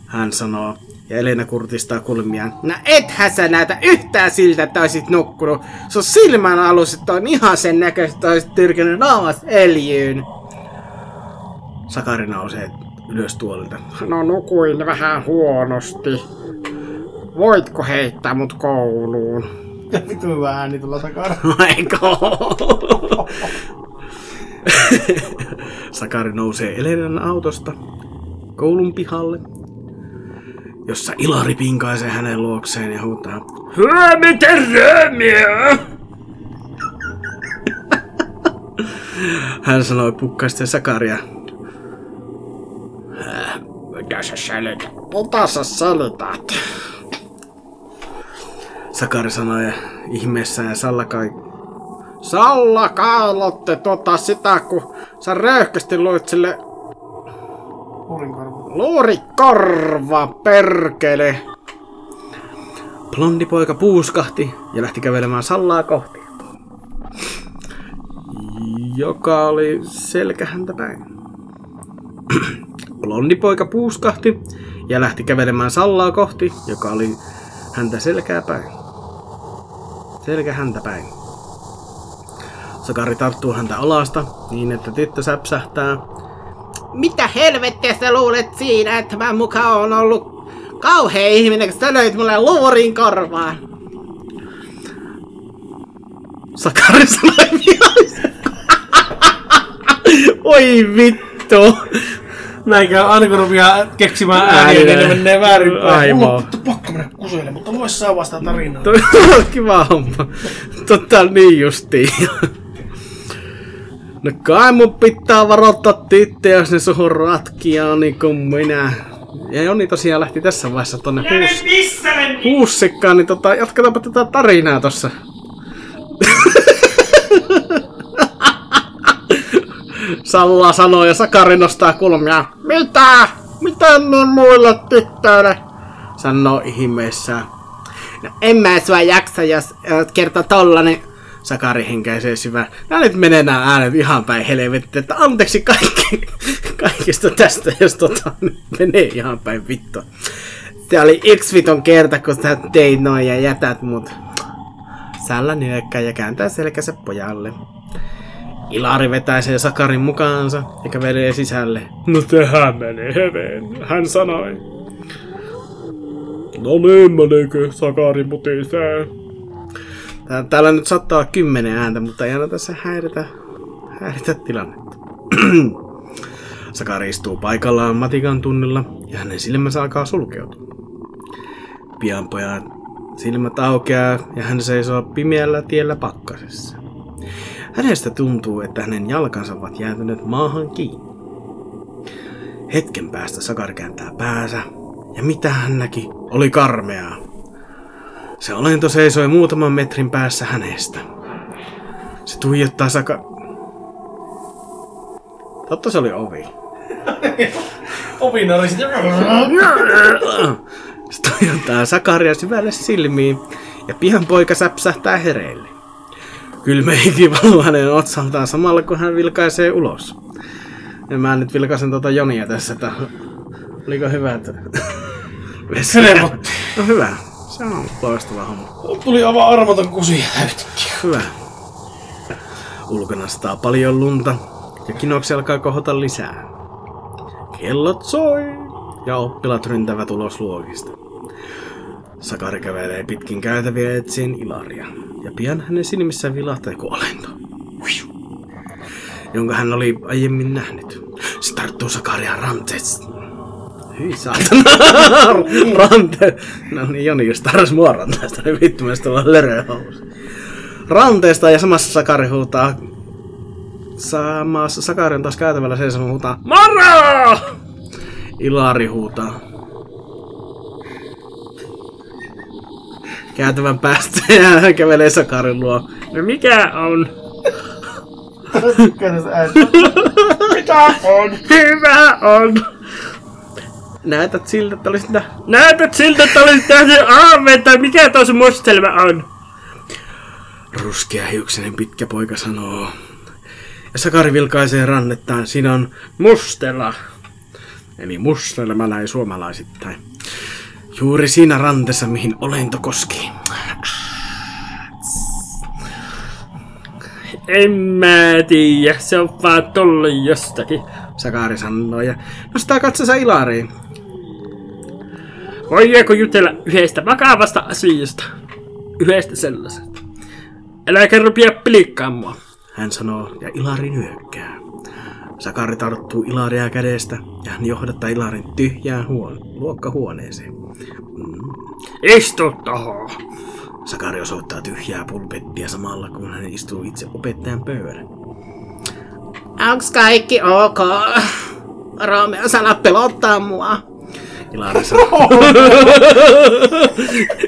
Hän sanoo, ja Elena kurtistaa kulmiaan. No ethän sä näytä yhtään siltä, että olisit nukkunut. Sun silmän aluset on ihan sen näköistä, että olisit tyrkinyt naamas öljyyn. Sakari nousee ylös tuolilta. No nukuin vähän huonosti. Voitko heittää mut kouluun? Vittu hyvä ääni tulla takana. Eikö? Sakari nousee Elenan autosta koulun pihalle, jossa Ilari pinkaisee hänen luokseen ja huutaa Hyömitä römiä! Hän sanoi pukkaisten Sakaria. Mitä sä selität? Mitä sä selität? Sakari sanoi ihmeessään ja Salla kai... Salla kailotte tota sitä, kun sä röyhkästi luit sille Kurinkorva. luurikorva, perkele. Blondi poika puuskahti ja lähti kävelemään Sallaa kohti. Joka oli selkähäntä päin. Blondi poika puuskahti ja lähti kävelemään Sallaa kohti, joka oli häntä selkää päin. Selkä häntä päin. Sakari tarttuu häntä alasta niin, että tyttö säpsähtää. Mitä helvettiä sä luulet siinä, että mä mukaan on ollut kauhea ihminen, kun sä löit mulle luurin korvaan? Sakari sanoi. Oi vittu. Näin käy aina kun rupeaa keksimään ääniä, niin ne menee väärin päin. Aivan. Mulla on pakko mennä kuselle, mutta lue sä vasta tarinaa. Kiva homma. Totta niin justiin. No kai mun pitää varoittaa tyttöjä, jos ne suhun ratkia niin kuin minä. Ja Joni tosiaan lähti tässä vaiheessa tonne huus... huussikkaan, niin tota, jatketaanpa tätä tarinaa tossa. Salla sanoo ja Sakari nostaa kulmia. Mitä? Mitä niin muille tyttöille? Sanoo ihmeessään. No en mä sua jaksa, jos kerta tollanen. Sakari henkäisee syvään. Ja nyt menee nämä äänet ihan päin helvettiä, että anteeksi kaikki, kaikista tästä, jos tota menee ihan päin vittua. Se oli yksi viton kerta, kun sä teit noin ja jätät mut. Sällä nyökkää ja kääntää selkänsä pojalle. Ilari vetäisee Sakarin mukaansa ja kävelee sisälle. No sehän menee heveen, hän sanoi. No niin menikö Sakari mutiseen? Tää- Täällä nyt saattaa olla kymmenen ääntä, mutta ei aina tässä häiritä, häiritä tilannetta. Sakari istuu paikallaan matikan tunnilla ja hänen silmänsä alkaa sulkeutua. Pian pojat, Silmät aukeaa ja hän seisoo pimeällä tiellä pakkasessa. Hänestä tuntuu, että hänen jalkansa ovat jäätyneet maahan kiinni. Hetken päästä Sakari kääntää päänsä, ja mitä hän näki, oli karmeaa. Se olento seisoi muutaman metrin päässä hänestä. Se tuijottaa Saka... Totta se oli ovi. Opinariset. Se tuijottaa Sakaria syvälle silmiin, ja pian poika säpsähtää hereille. Kylmä hiki valuu hänen otsaltaan samalla, kun hän vilkaisee ulos. Ja mä nyt vilkaisen tuota Jonia tässä, että oliko hyvä, että... Helpotti. No hyvä. Se on loistava homma. Tuli aivan armoton kusi yhtäkkiä. Hyvä. Ulkona sataa paljon lunta ja kinoksi alkaa kohota lisää. Kellot soi ja oppilat ryntävät ulos luokista. Sakari kävelee pitkin käytäviä etsien Ilaria ja pian hänen silmissään vilahtaa joku olento. Jonka hän oli aiemmin nähnyt. Se tarttuu Sakaria ranteesta. Hyi saatana. Rante. No niin, Joni just tarvitsi mua ranteesta. Niin vittu, mä tulla löröhousu. Ranteesta ja samassa Sakari huutaa... Samassa Sakari on taas käytävällä seisonut huutaa Mara! Ilari huutaa. Käytävän päästä ja hän kävelee Sakarin luo. No mikä on? Mitä on? Hyvä on! Näytät siltä, että olisit nä- Näytät siltä, että olisit nähnyt aameen, tai mikä tuossa mustelma on? Ruskea hiuksinen pitkä poika sanoo. Ja Sakari vilkaisee rannettaan. Siinä on mustela. Eli mustelma näin suomalaisittain. Juuri siinä rantessa, mihin olento koski. En mä tiedä, se on vaan tolle jostakin. Sakari sanoo ja nostaa katsonsa Ilariin. Voidaanko jutella yhdestä vakavasta asiasta? Yhdestä sellaisesta. Äläkä rupia pilikkaan mua. Hän sanoo ja Ilari nyökkää. Sakari tarttuu Ilaria kädestä ja hän johdattaa Ilarin tyhjään huone- luokkahuoneeseen. Istu tohon. Sakari osoittaa tyhjää pulpettia samalla kun hän istuu itse opettajan pöydän. Onks kaikki ok? Romeo sana pelottaa mua. Ilari sanoo.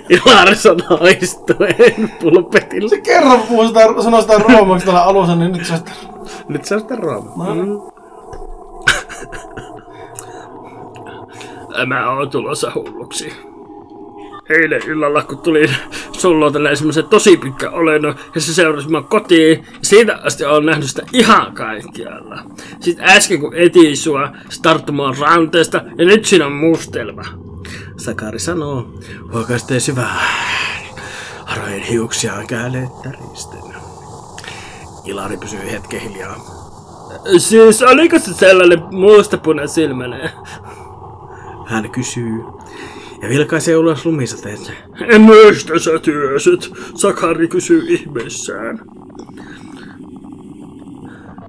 Ilari sanoo istuen pulpetilla. Se kerran puhui sitä, sanoi sitä roomaksi tällä alussa, niin nyt se on sitä... Nyt se on sitten Rooma. Mm. Mä oon tulossa hulluksi. Eilen illalla, kun tuli sulla semmoisen tosi pitkä olento, ja se seurasi mua kotiin, ja siitä asti on nähnyt sitä ihan kaikkialla. Sitten äsken kun etin sua, se mua ranteesta, ja nyt siinä on mustelma. Sakari sanoo, huokaistee syvää. Harojen hiuksia on käänneet täristen. Ilari pysyy hetken hiljaa. Siis oliko se sellainen mustapunasilmäinen? Hän kysyy ja vilkaisee ulos lumisateeseen. Mistä sä tiesit? Sakari kysyy ihmeessään.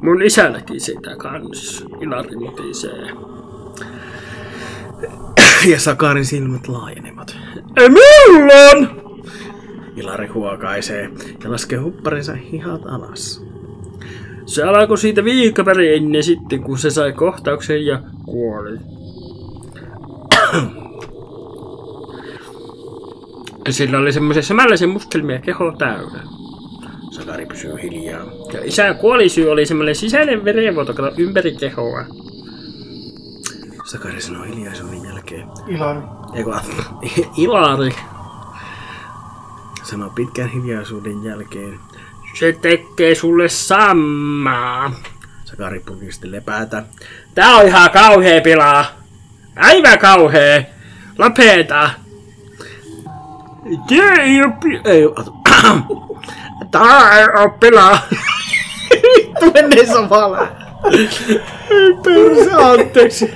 Mun isä näki sitä kans. Ilari mutisee. Ja Sakarin silmät laajenevat. Milloin? Ilari huokaisee ja laskee hupparinsa hihat alas. Se alkoi siitä viikkopäri ennen sitten, kun se sai kohtauksen ja kuoli. Sillä oli semmoisen samanlaisen mustelmia keho täynnä. Sakari pysyy hiljaa. Ja isän kuolisyy oli semmoinen sisäinen verenvuoto kato ympäri kehoa. Sakari sanoi hiljaisuuden jälkeen. Ilari. Eiku, Ilari. Sanoi pitkän hiljaisuuden jälkeen. Se tekee sulle samaa. Sakari pukistelee päätä. Tää on ihan kauhea pilaa. Aivan kauhea. Lopeta. Oo pi... Ei. Tää ei oo pilaa. Vittu menee samalla. Ei perse, anteeksi.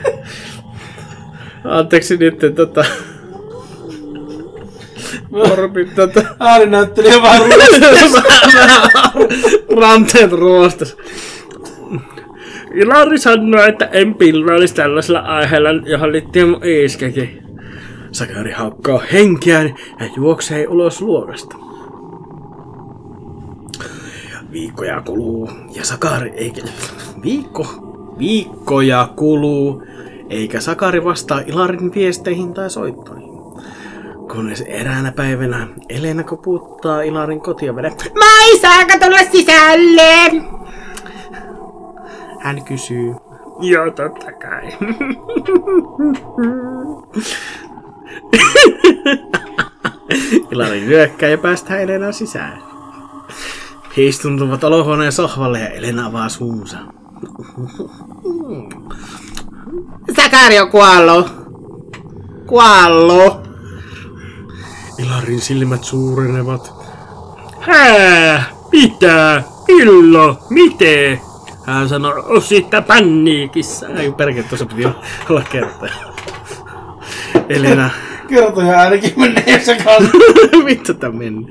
Anteeksi nyt, tota... Korpi tota... Ääninäyttelijä vähän ruoasta. Ranteet ruostas. Ilari sanoi, että en pilloilisi tällaisella aiheella, johon liittyy mun iskäkin. Sakari haukkaa henkeään ja juoksee ulos luokasta. Viikkoja kuluu ja Sakari eikä... Viikko? Viikkoja kuluu eikä Sakari vastaa Ilarin viesteihin tai soittoihin. Kunnes eräänä päivänä Elena koputtaa Ilarin kotiovelle. Mai, saako tulla sisälle? Hän kysyy. Joo, totta kai. Ilari nyökkää ja päästää Elena sisään. He istuntuvat olohuoneen sohvalle ja Elena avaa suunsa. Sakari on kuollut. Kuollut. Ilarin silmät suurenevat. Hää? Mitä? Milloin? Miten? Hän sanoi siitä paniikissa. Ei perkele, tuossa piti olla kertoja. Elena. Kertoja ainakin menee sekaan. Vittu tää meni.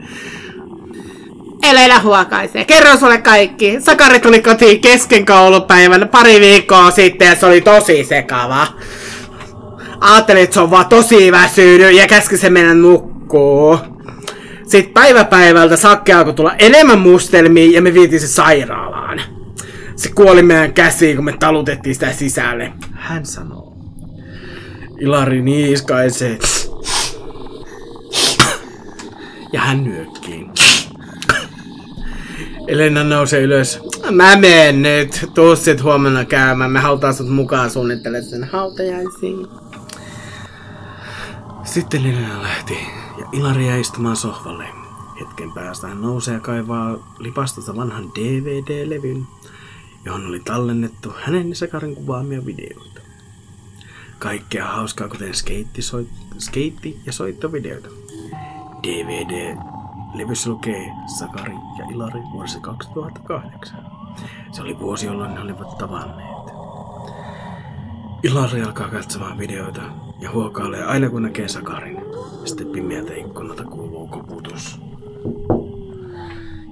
Elena huokaisee. Kerro sulle kaikki. Sakari tuli kotiin kesken koulupäivän pari viikkoa sitten ja se oli tosi sekava. Ajattelin, että se on vaan tosi väsynyt ja käski se mennä nukkuu. Sitten päivä päivältä Sakke alkoi tulla enemmän mustelmia ja me vietiin se sairaalaan. Se kuoli meidän käsiin, kun me talutettiin sitä sisälle. Hän sanoo. Ilari niiskaisee. Ja hän nyökkii. Elena nousee ylös. Mä menen nyt. Tuu sit huomenna käymään. Me halutaan sut mukaan suunnittelemaan sen hautajaisiin. Sitten Elena lähti ja Ilari jäi istumaan sohvalle. Hetken päästä hän nousee ja kaivaa lipastosta vanhan DVD-levyn, johon oli tallennettu hänen ja Sakarin kuvaamia videoita. Kaikkea hauskaa, kuten skeitti, soit, skeitti ja soittovideoita. DVD-levyssä lukee Sakari ja Ilari vuodessa 2008. Se oli vuosi, jolloin he olivat tavanneet. Ilari alkaa katsomaan videoita ja huokailee aina kun näkee Sakarin. Sitten pimeältä ikkunalta kuuluu koputus.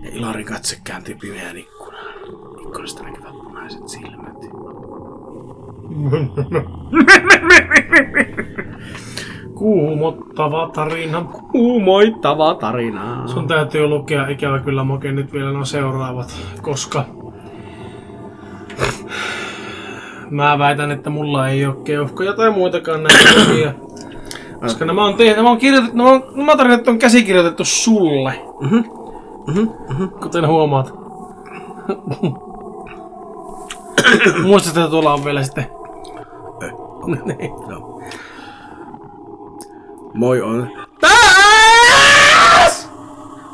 Ja Ilarin katse kääntyy pimeään ikkunaan. Ikkunasta näkyvät punaiset silmät. Kuumottava tarina. Kuumoittava tarina. Sun täytyy lukea ikävä kyllä Moke nyt vielä nuo seuraavat, koska mä väitän, että mulla ei ole keuhkoja tai muitakaan näitä lukia. Koska nämä on, tehty, nämä on, kirjoitettu, nämä on, nämä tarinat on käsikirjoitettu sulle. Mhm. Mhm. Mhm. Kuten huomaat. Muistat, että tuolla on vielä sitten... Eh, Niin. Moi on.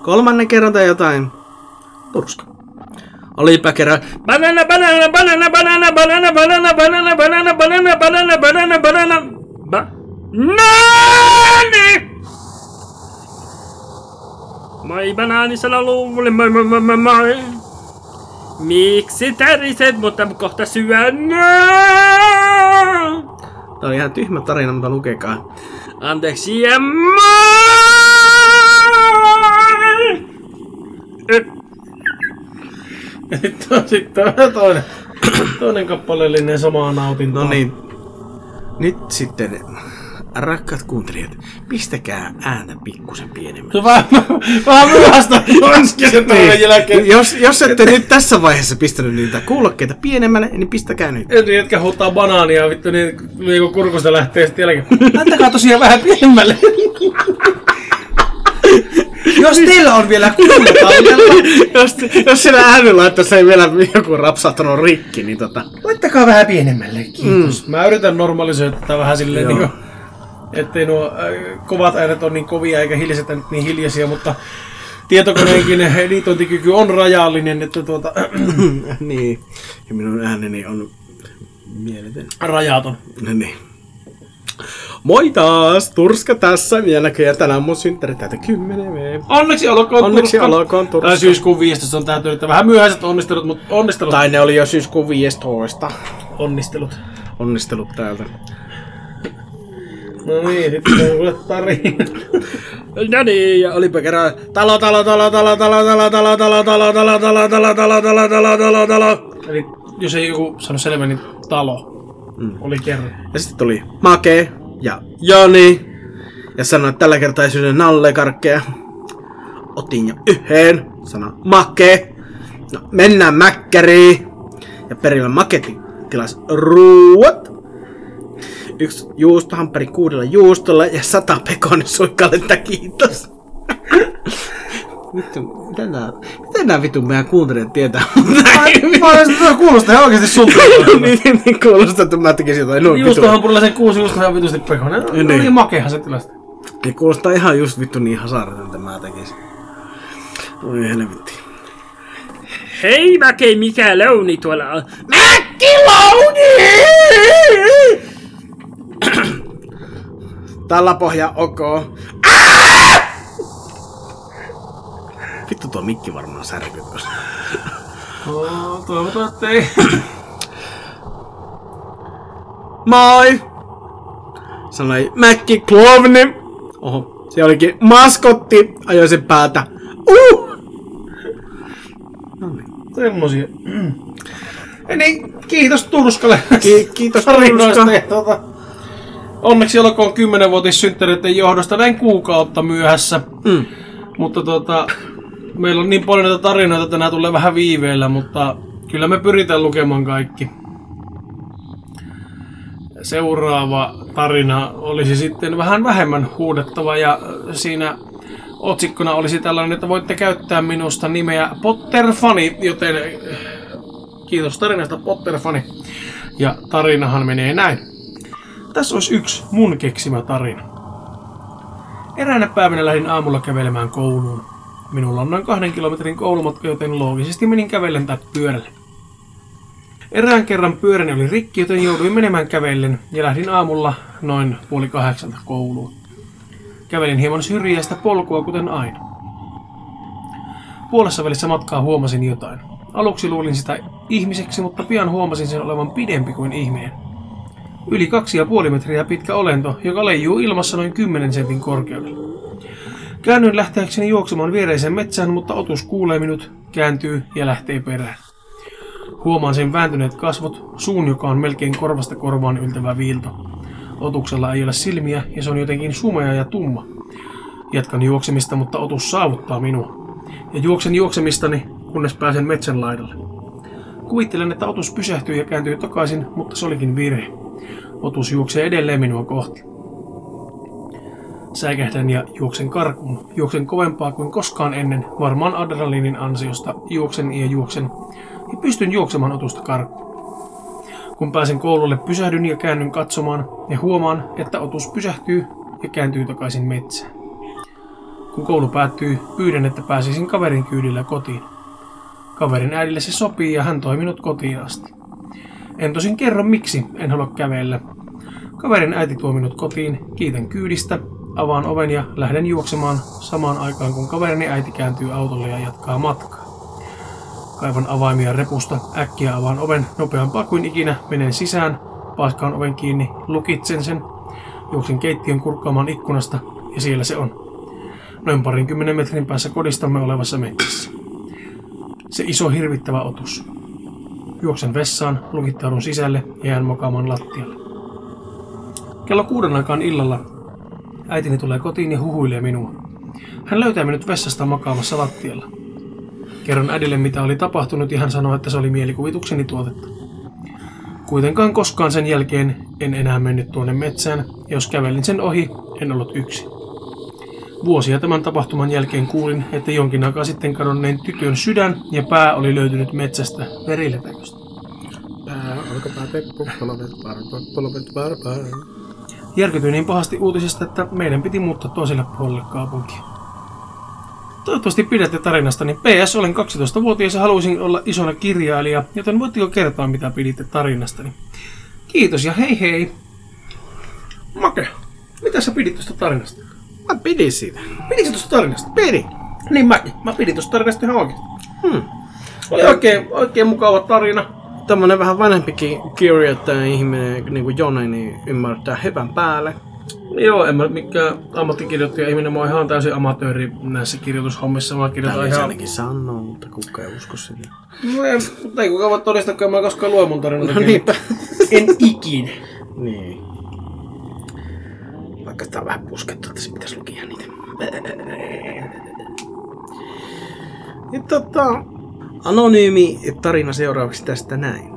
Kolmannen kerran tai jotain. Turska. Olipa kerran. Banana, banana, banana, banana, banana, banana, banana, banana, banana, banana, banana, banana, ba... Nani! Moi banaanisella luvulle, moi moi moi moi moi. Miksi täriset, mutta kohta syön? Tää on ihan tyhmä tarina, mutta lukekaa. Anteeksi ja sitten on toinen, toinen kappaleellinen samaa nautintoa. No niin. Nyt sitten, rakkaat kuuntelijat, pistäkää ääntä pikkusen pienemmälle. Se on vähän, myöhäistä toinen jälkeen. Jos, jos ette nyt tässä vaiheessa pistänyt niitä kuulokkeita pienemmälle, niin pistäkää nyt. Ensin jätkä huutaa banaania, vittu niin niinku kurkusta lähtee sitten jälkeen. Antakaa tosiaan vähän pienemmälle. Jos teillä on vielä kuulotallella, jos, jos siellä äänenlaitteessa ei vielä joku rapsahtanut rikki, niin tota... laittakaa vähän pienemmälle, kiitos. Mm. Mä yritän normalisoida tätä vähän silleen Joo. niinku, ettei nuo äh, kovat äänet ole niin kovia eikä hiljaiset äänet niin hiljaisia, mutta tietokoneenkin editointikyky on rajallinen, että tuota, niin. Ja minun ääneni on mieletön. rajaton. No niin. Moi taas! Turska tässä. Ja näköjään tänään mun synttäri täytä 10 V. Onneksi olkoon Onneksi Turska. olkoon Turska. Tai syyskuun 15 on täytynyt, että vähän myöhäiset onnistelut, mutta onnistelut. Tai ne oli jo syyskuun 15. Onnistelut. Onnistelut täältä. No niin, sitten on kuule tarina. No niin, ja olipa kerran talo, talo, talo, talo, talo, talo, talo, talo, talo, talo, talo, talo, talo, talo, talo, talo, talo. Eli jos ei joku sano selvä, niin talo. Mm. Oli kerran. Ja sitten tuli Make ja Joni. Ja sanoin, että tällä kertaa ei syödä nallekarkkeja. Otin jo yhden. Sano make. No, mennään mäkkäriin. Ja perillä maketti tilas ruuat. Yksi juustohamperi kuudella juustolla ja sata pekonisuikaletta, kiitos. Vittu, miten nää, miten nää vittu meidän kuuntelijat tietää? Mä olisin, että kuulostaa ihan oikeesti sulta. niin, niin kuulostaa, että mä tekisin jotain noin vittu. Juustohampurilla sen kuusi juustohan vitusti pekonen. No Niin. niin makeahan se tilasta. Niin kuulostaa ihan just vittu niin hasarilta, mitä mä tekisin. Oi helvetti. Hei väkei, mikä louni tuolla on? Tällä pohja ok. Vittu tuo mikki varmaan särkyy tuossa. No, toivotaan, että ei. Moi! Sanoi Mäkki Klovni. Oho, se olikin maskotti. Ajoi sen päätä. Uh! Semmosia. Ei niin, kiitos Turskalle. Ki- kiitos tarinoista. Turska. Onneksi olkoon 10-vuotissynttäreiden johdosta näin kuukautta myöhässä. Mm. Mutta tota, meillä on niin paljon näitä tarinoita, että nämä tulee vähän viiveellä, mutta kyllä me pyritään lukemaan kaikki. Seuraava tarina olisi sitten vähän vähemmän huudettava ja siinä otsikkona olisi tällainen, että voitte käyttää minusta nimeä Potterfani, joten kiitos tarinasta Potterfani. Ja tarinahan menee näin. Tässä olisi yksi mun keksimä tarina. Eräänä päivänä lähdin aamulla kävelemään kouluun. Minulla on noin kahden kilometrin koulumatka, joten loogisesti menin kävellen tai pyörällä. Erään kerran pyöräni oli rikki, joten jouduin menemään kävellen ja lähdin aamulla noin puoli kahdeksalta kouluun. Kävelin hieman syrjäistä polkua, kuten aina. Puolessa välissä matkaa huomasin jotain. Aluksi luulin sitä ihmiseksi, mutta pian huomasin sen olevan pidempi kuin ihminen. Yli kaksi ja puoli metriä pitkä olento, joka leijuu ilmassa noin 10 sentin korkeudella. Käännyin lähteäkseni juoksemaan viereiseen metsään, mutta otus kuulee minut, kääntyy ja lähtee perään. Huomaan sen vääntyneet kasvot, suun joka on melkein korvasta korvaan yltävä viilto. Otuksella ei ole silmiä ja se on jotenkin sumea ja tumma. Jatkan juoksemista, mutta otus saavuttaa minua. Ja juoksen juoksemistani, kunnes pääsen metsän laidalle. Kuvittelen, että otus pysähtyy ja kääntyy takaisin, mutta se olikin virhe. Otus juoksee edelleen minua kohti. Säikähdän ja juoksen karkuun. Juoksen kovempaa kuin koskaan ennen, varmaan adrenaliinin ansiosta. Juoksen ja juoksen ja pystyn juoksemaan otusta karkuun. Kun pääsen koululle, pysähdyn ja käännyn katsomaan ja huomaan, että otus pysähtyy ja kääntyy takaisin metsään. Kun koulu päättyy, pyydän, että pääsisin kaverin kyydillä kotiin. Kaverin äidille se sopii ja hän toi minut kotiin asti. En tosin kerro miksi, en halua kävellä. Kaverin äiti tuo minut kotiin, kiitän kyydistä, avaan oven ja lähden juoksemaan samaan aikaan kun kaverini äiti kääntyy autolle ja jatkaa matkaa. Kaivan avaimia repusta, äkkiä avaan oven nopeampaa kuin ikinä, menen sisään, paaskaan oven kiinni, lukitsen sen, juoksen keittiön kurkkaamaan ikkunasta ja siellä se on. Noin parinkymmenen metrin päässä kodistamme olevassa metsässä. Se iso hirvittävä otus. Juoksen vessaan, lukittaudun sisälle ja jään makaamaan lattialle. Kello kuuden aikaan illalla äitini tulee kotiin ja huhuilee minua. Hän löytää minut vessasta makaamassa lattialla. Kerron äidille mitä oli tapahtunut ja hän sanoo, että se oli mielikuvitukseni tuotetta. Kuitenkaan koskaan sen jälkeen en enää mennyt tuonne metsään, ja jos kävelin sen ohi, en ollut yksi. Vuosia tämän tapahtuman jälkeen kuulin, että jonkin aikaa sitten kadonneen tytön sydän ja pää oli löytynyt metsästä verilepäköstä. Pää, olkapää, peppu, polvet, varpa, polvet, varpa. Järkytyin niin pahasti uutisesta, että meidän piti muuttaa toiselle puolelle kaupunkia. Toivottavasti pidätte tarinasta, niin PS olen 12-vuotias ja haluaisin olla isona kirjailija, joten voitteko kertoa mitä piditte tarinastani? Kiitos ja hei hei! Make, mitä sä pidit tuosta tarinasta? Mä pidin siitä. Piditkö tuosta tarinasta? Pidin. Niin mäkin. Mä pidin tuosta tarinasta ihan oikeesti. Hmm. Oli oikein, oikein mukava tarina. Tämmönen vähän vanhempikin kirjoittaja ihminen, niin kuin Jone, niin ymmärtää hyvän päälle. Joo, en mä mikään ammattikirjoittaja ihminen, mä oon ihan täysin amatööri näissä kirjoitushommissa. Mä kirjoitan se ihan... ainakin sanoo, mutta kuka ei usko sitä. No ei, mutta ei kukaan voi todistaa, kun mä en koskaan lue mun tarinoita. No niinpä. En ikinä. Niin. Vaikka sitä on vähän puskettu, että se pitäisi lukea niitä. Ja tota, anonyymi tarina seuraavaksi tästä näin.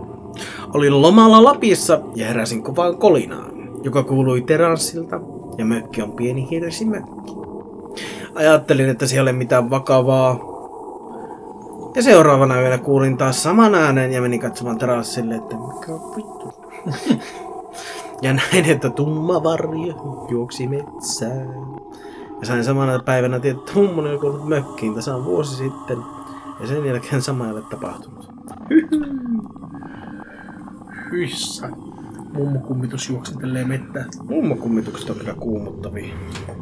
Olin lomalla Lapissa ja heräsin kovaan kolinaan, joka kuului teranssilta ja mökki on pieni hirsimökki. Ajattelin, että siellä ei ole mitään vakavaa. Ja seuraavana yönä kuulin taas saman äänen ja menin katsomaan terassille, että mikä on vittu. ja näin, että tumma varjo juoksi metsään. Ja sain samana päivänä tietää, että on kuollut mökkiin tasan vuosi sitten. Ja sen jälkeen sama ei ole tapahtunut. Hyssä. Mummo kummitus juoksentelee mettää. Mummokummitukset on kyllä kuumottavia.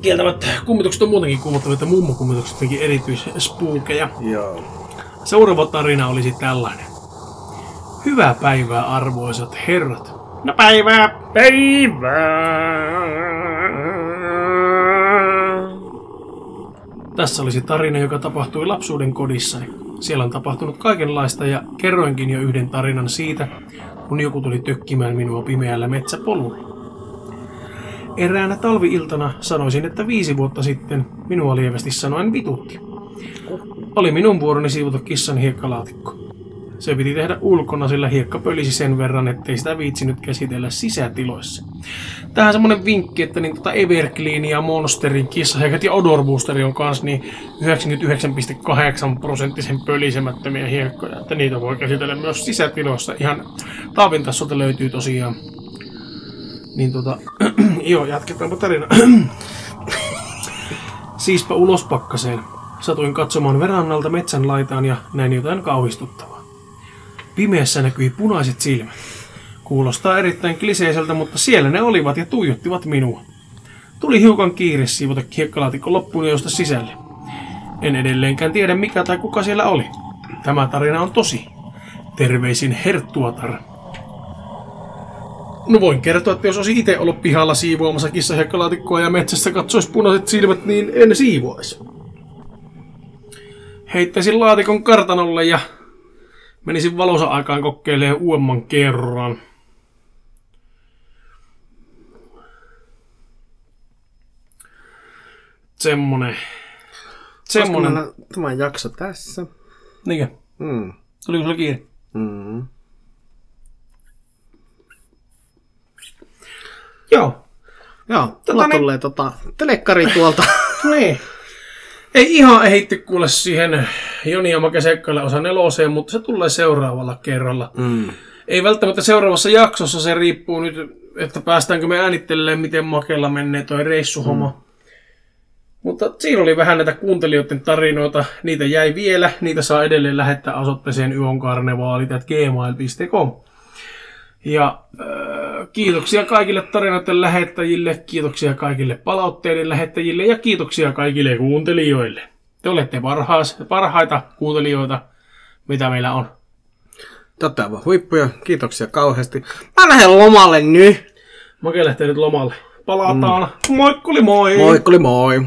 Kieltämättä kummitukset on muutenkin kuumottavia, että mummo kummitukset teki erityisspookeja. Joo. Seuraava tarina olisi tällainen. Hyvää päivää arvoisat herrat. No päivää, päivää. Tässä olisi tarina, joka tapahtui lapsuuden kodissani. Siellä on tapahtunut kaikenlaista ja kerroinkin jo yhden tarinan siitä, kun joku tuli tökkimään minua pimeällä metsäpolulla. Eräänä talviiltana sanoisin, että viisi vuotta sitten minua lievästi sanoen vitutti. Oli minun vuoroni siivota kissan hiekkalaatikko. Se piti tehdä ulkona, sillä hiekka pölisi sen verran, ettei sitä viitsinyt käsitellä sisätiloissa. Tähän semmonen vinkki, että niin tota Everclean ja Monsterin kissahiekat ja Odor Booster on kans niin 99,8 prosenttisen pölisemättömiä hiekkoja, että niitä voi käsitellä myös sisätiloissa. Ihan taapintassolta löytyy tosiaan. Niin tota, joo, jatketaanpa tarina. Siispä ulos pakkaseen. Satuin katsomaan verannalta metsän laitaan ja näin jotain kauhistuttavaa. Pimeässä näkyi punaiset silmät. Kuulostaa erittäin kliseiseltä, mutta siellä ne olivat ja tuijottivat minua. Tuli hiukan kiire siivota hiekkalaatikko loppuun josta sisälle. En edelleenkään tiedä mikä tai kuka siellä oli. Tämä tarina on tosi. Terveisin Herttuatar. No voin kertoa, että jos olisi itse ollut pihalla siivoamassa kissahiekkalaatikoa ja metsässä katsoisi punaiset silmät, niin en siivoisi. Heittäisin laatikon kartanolle ja menisin valosa aikaan kokeilemaan uudemman kerran. Semmonen. Semmonen. Tämä jakso tässä. Niinkö? Mm. Tuliko sulla kiire? Mm. Joo. Joo, Tota tota niin- tulee tota, telekkari tuolta. Niin. Ei ihan ehitty kuule siihen Joni ja Make osa neloseen, mutta se tulee seuraavalla kerralla. mm. Ei välttämättä seuraavassa jaksossa, se riippuu nyt, että päästäänkö me äänittelemään, miten Makella menee toi reissuhomma. Mm. Mutta siinä oli vähän näitä kuuntelijoiden tarinoita. Niitä jäi vielä. Niitä saa edelleen lähettää osoitteeseen yonkarnevaalit.gmail.com. Ja äh, kiitoksia kaikille tarinoiden lähettäjille, kiitoksia kaikille palautteiden lähettäjille ja kiitoksia kaikille kuuntelijoille. Te olette parhaas, parhaita kuuntelijoita, mitä meillä on. Olette aivan huippuja. Kiitoksia kauheasti. Mä lähden lomalle nyt. Make lähtee nyt lomalle. Palataan. Mm. Moikkuli moi! Moikkuli moi.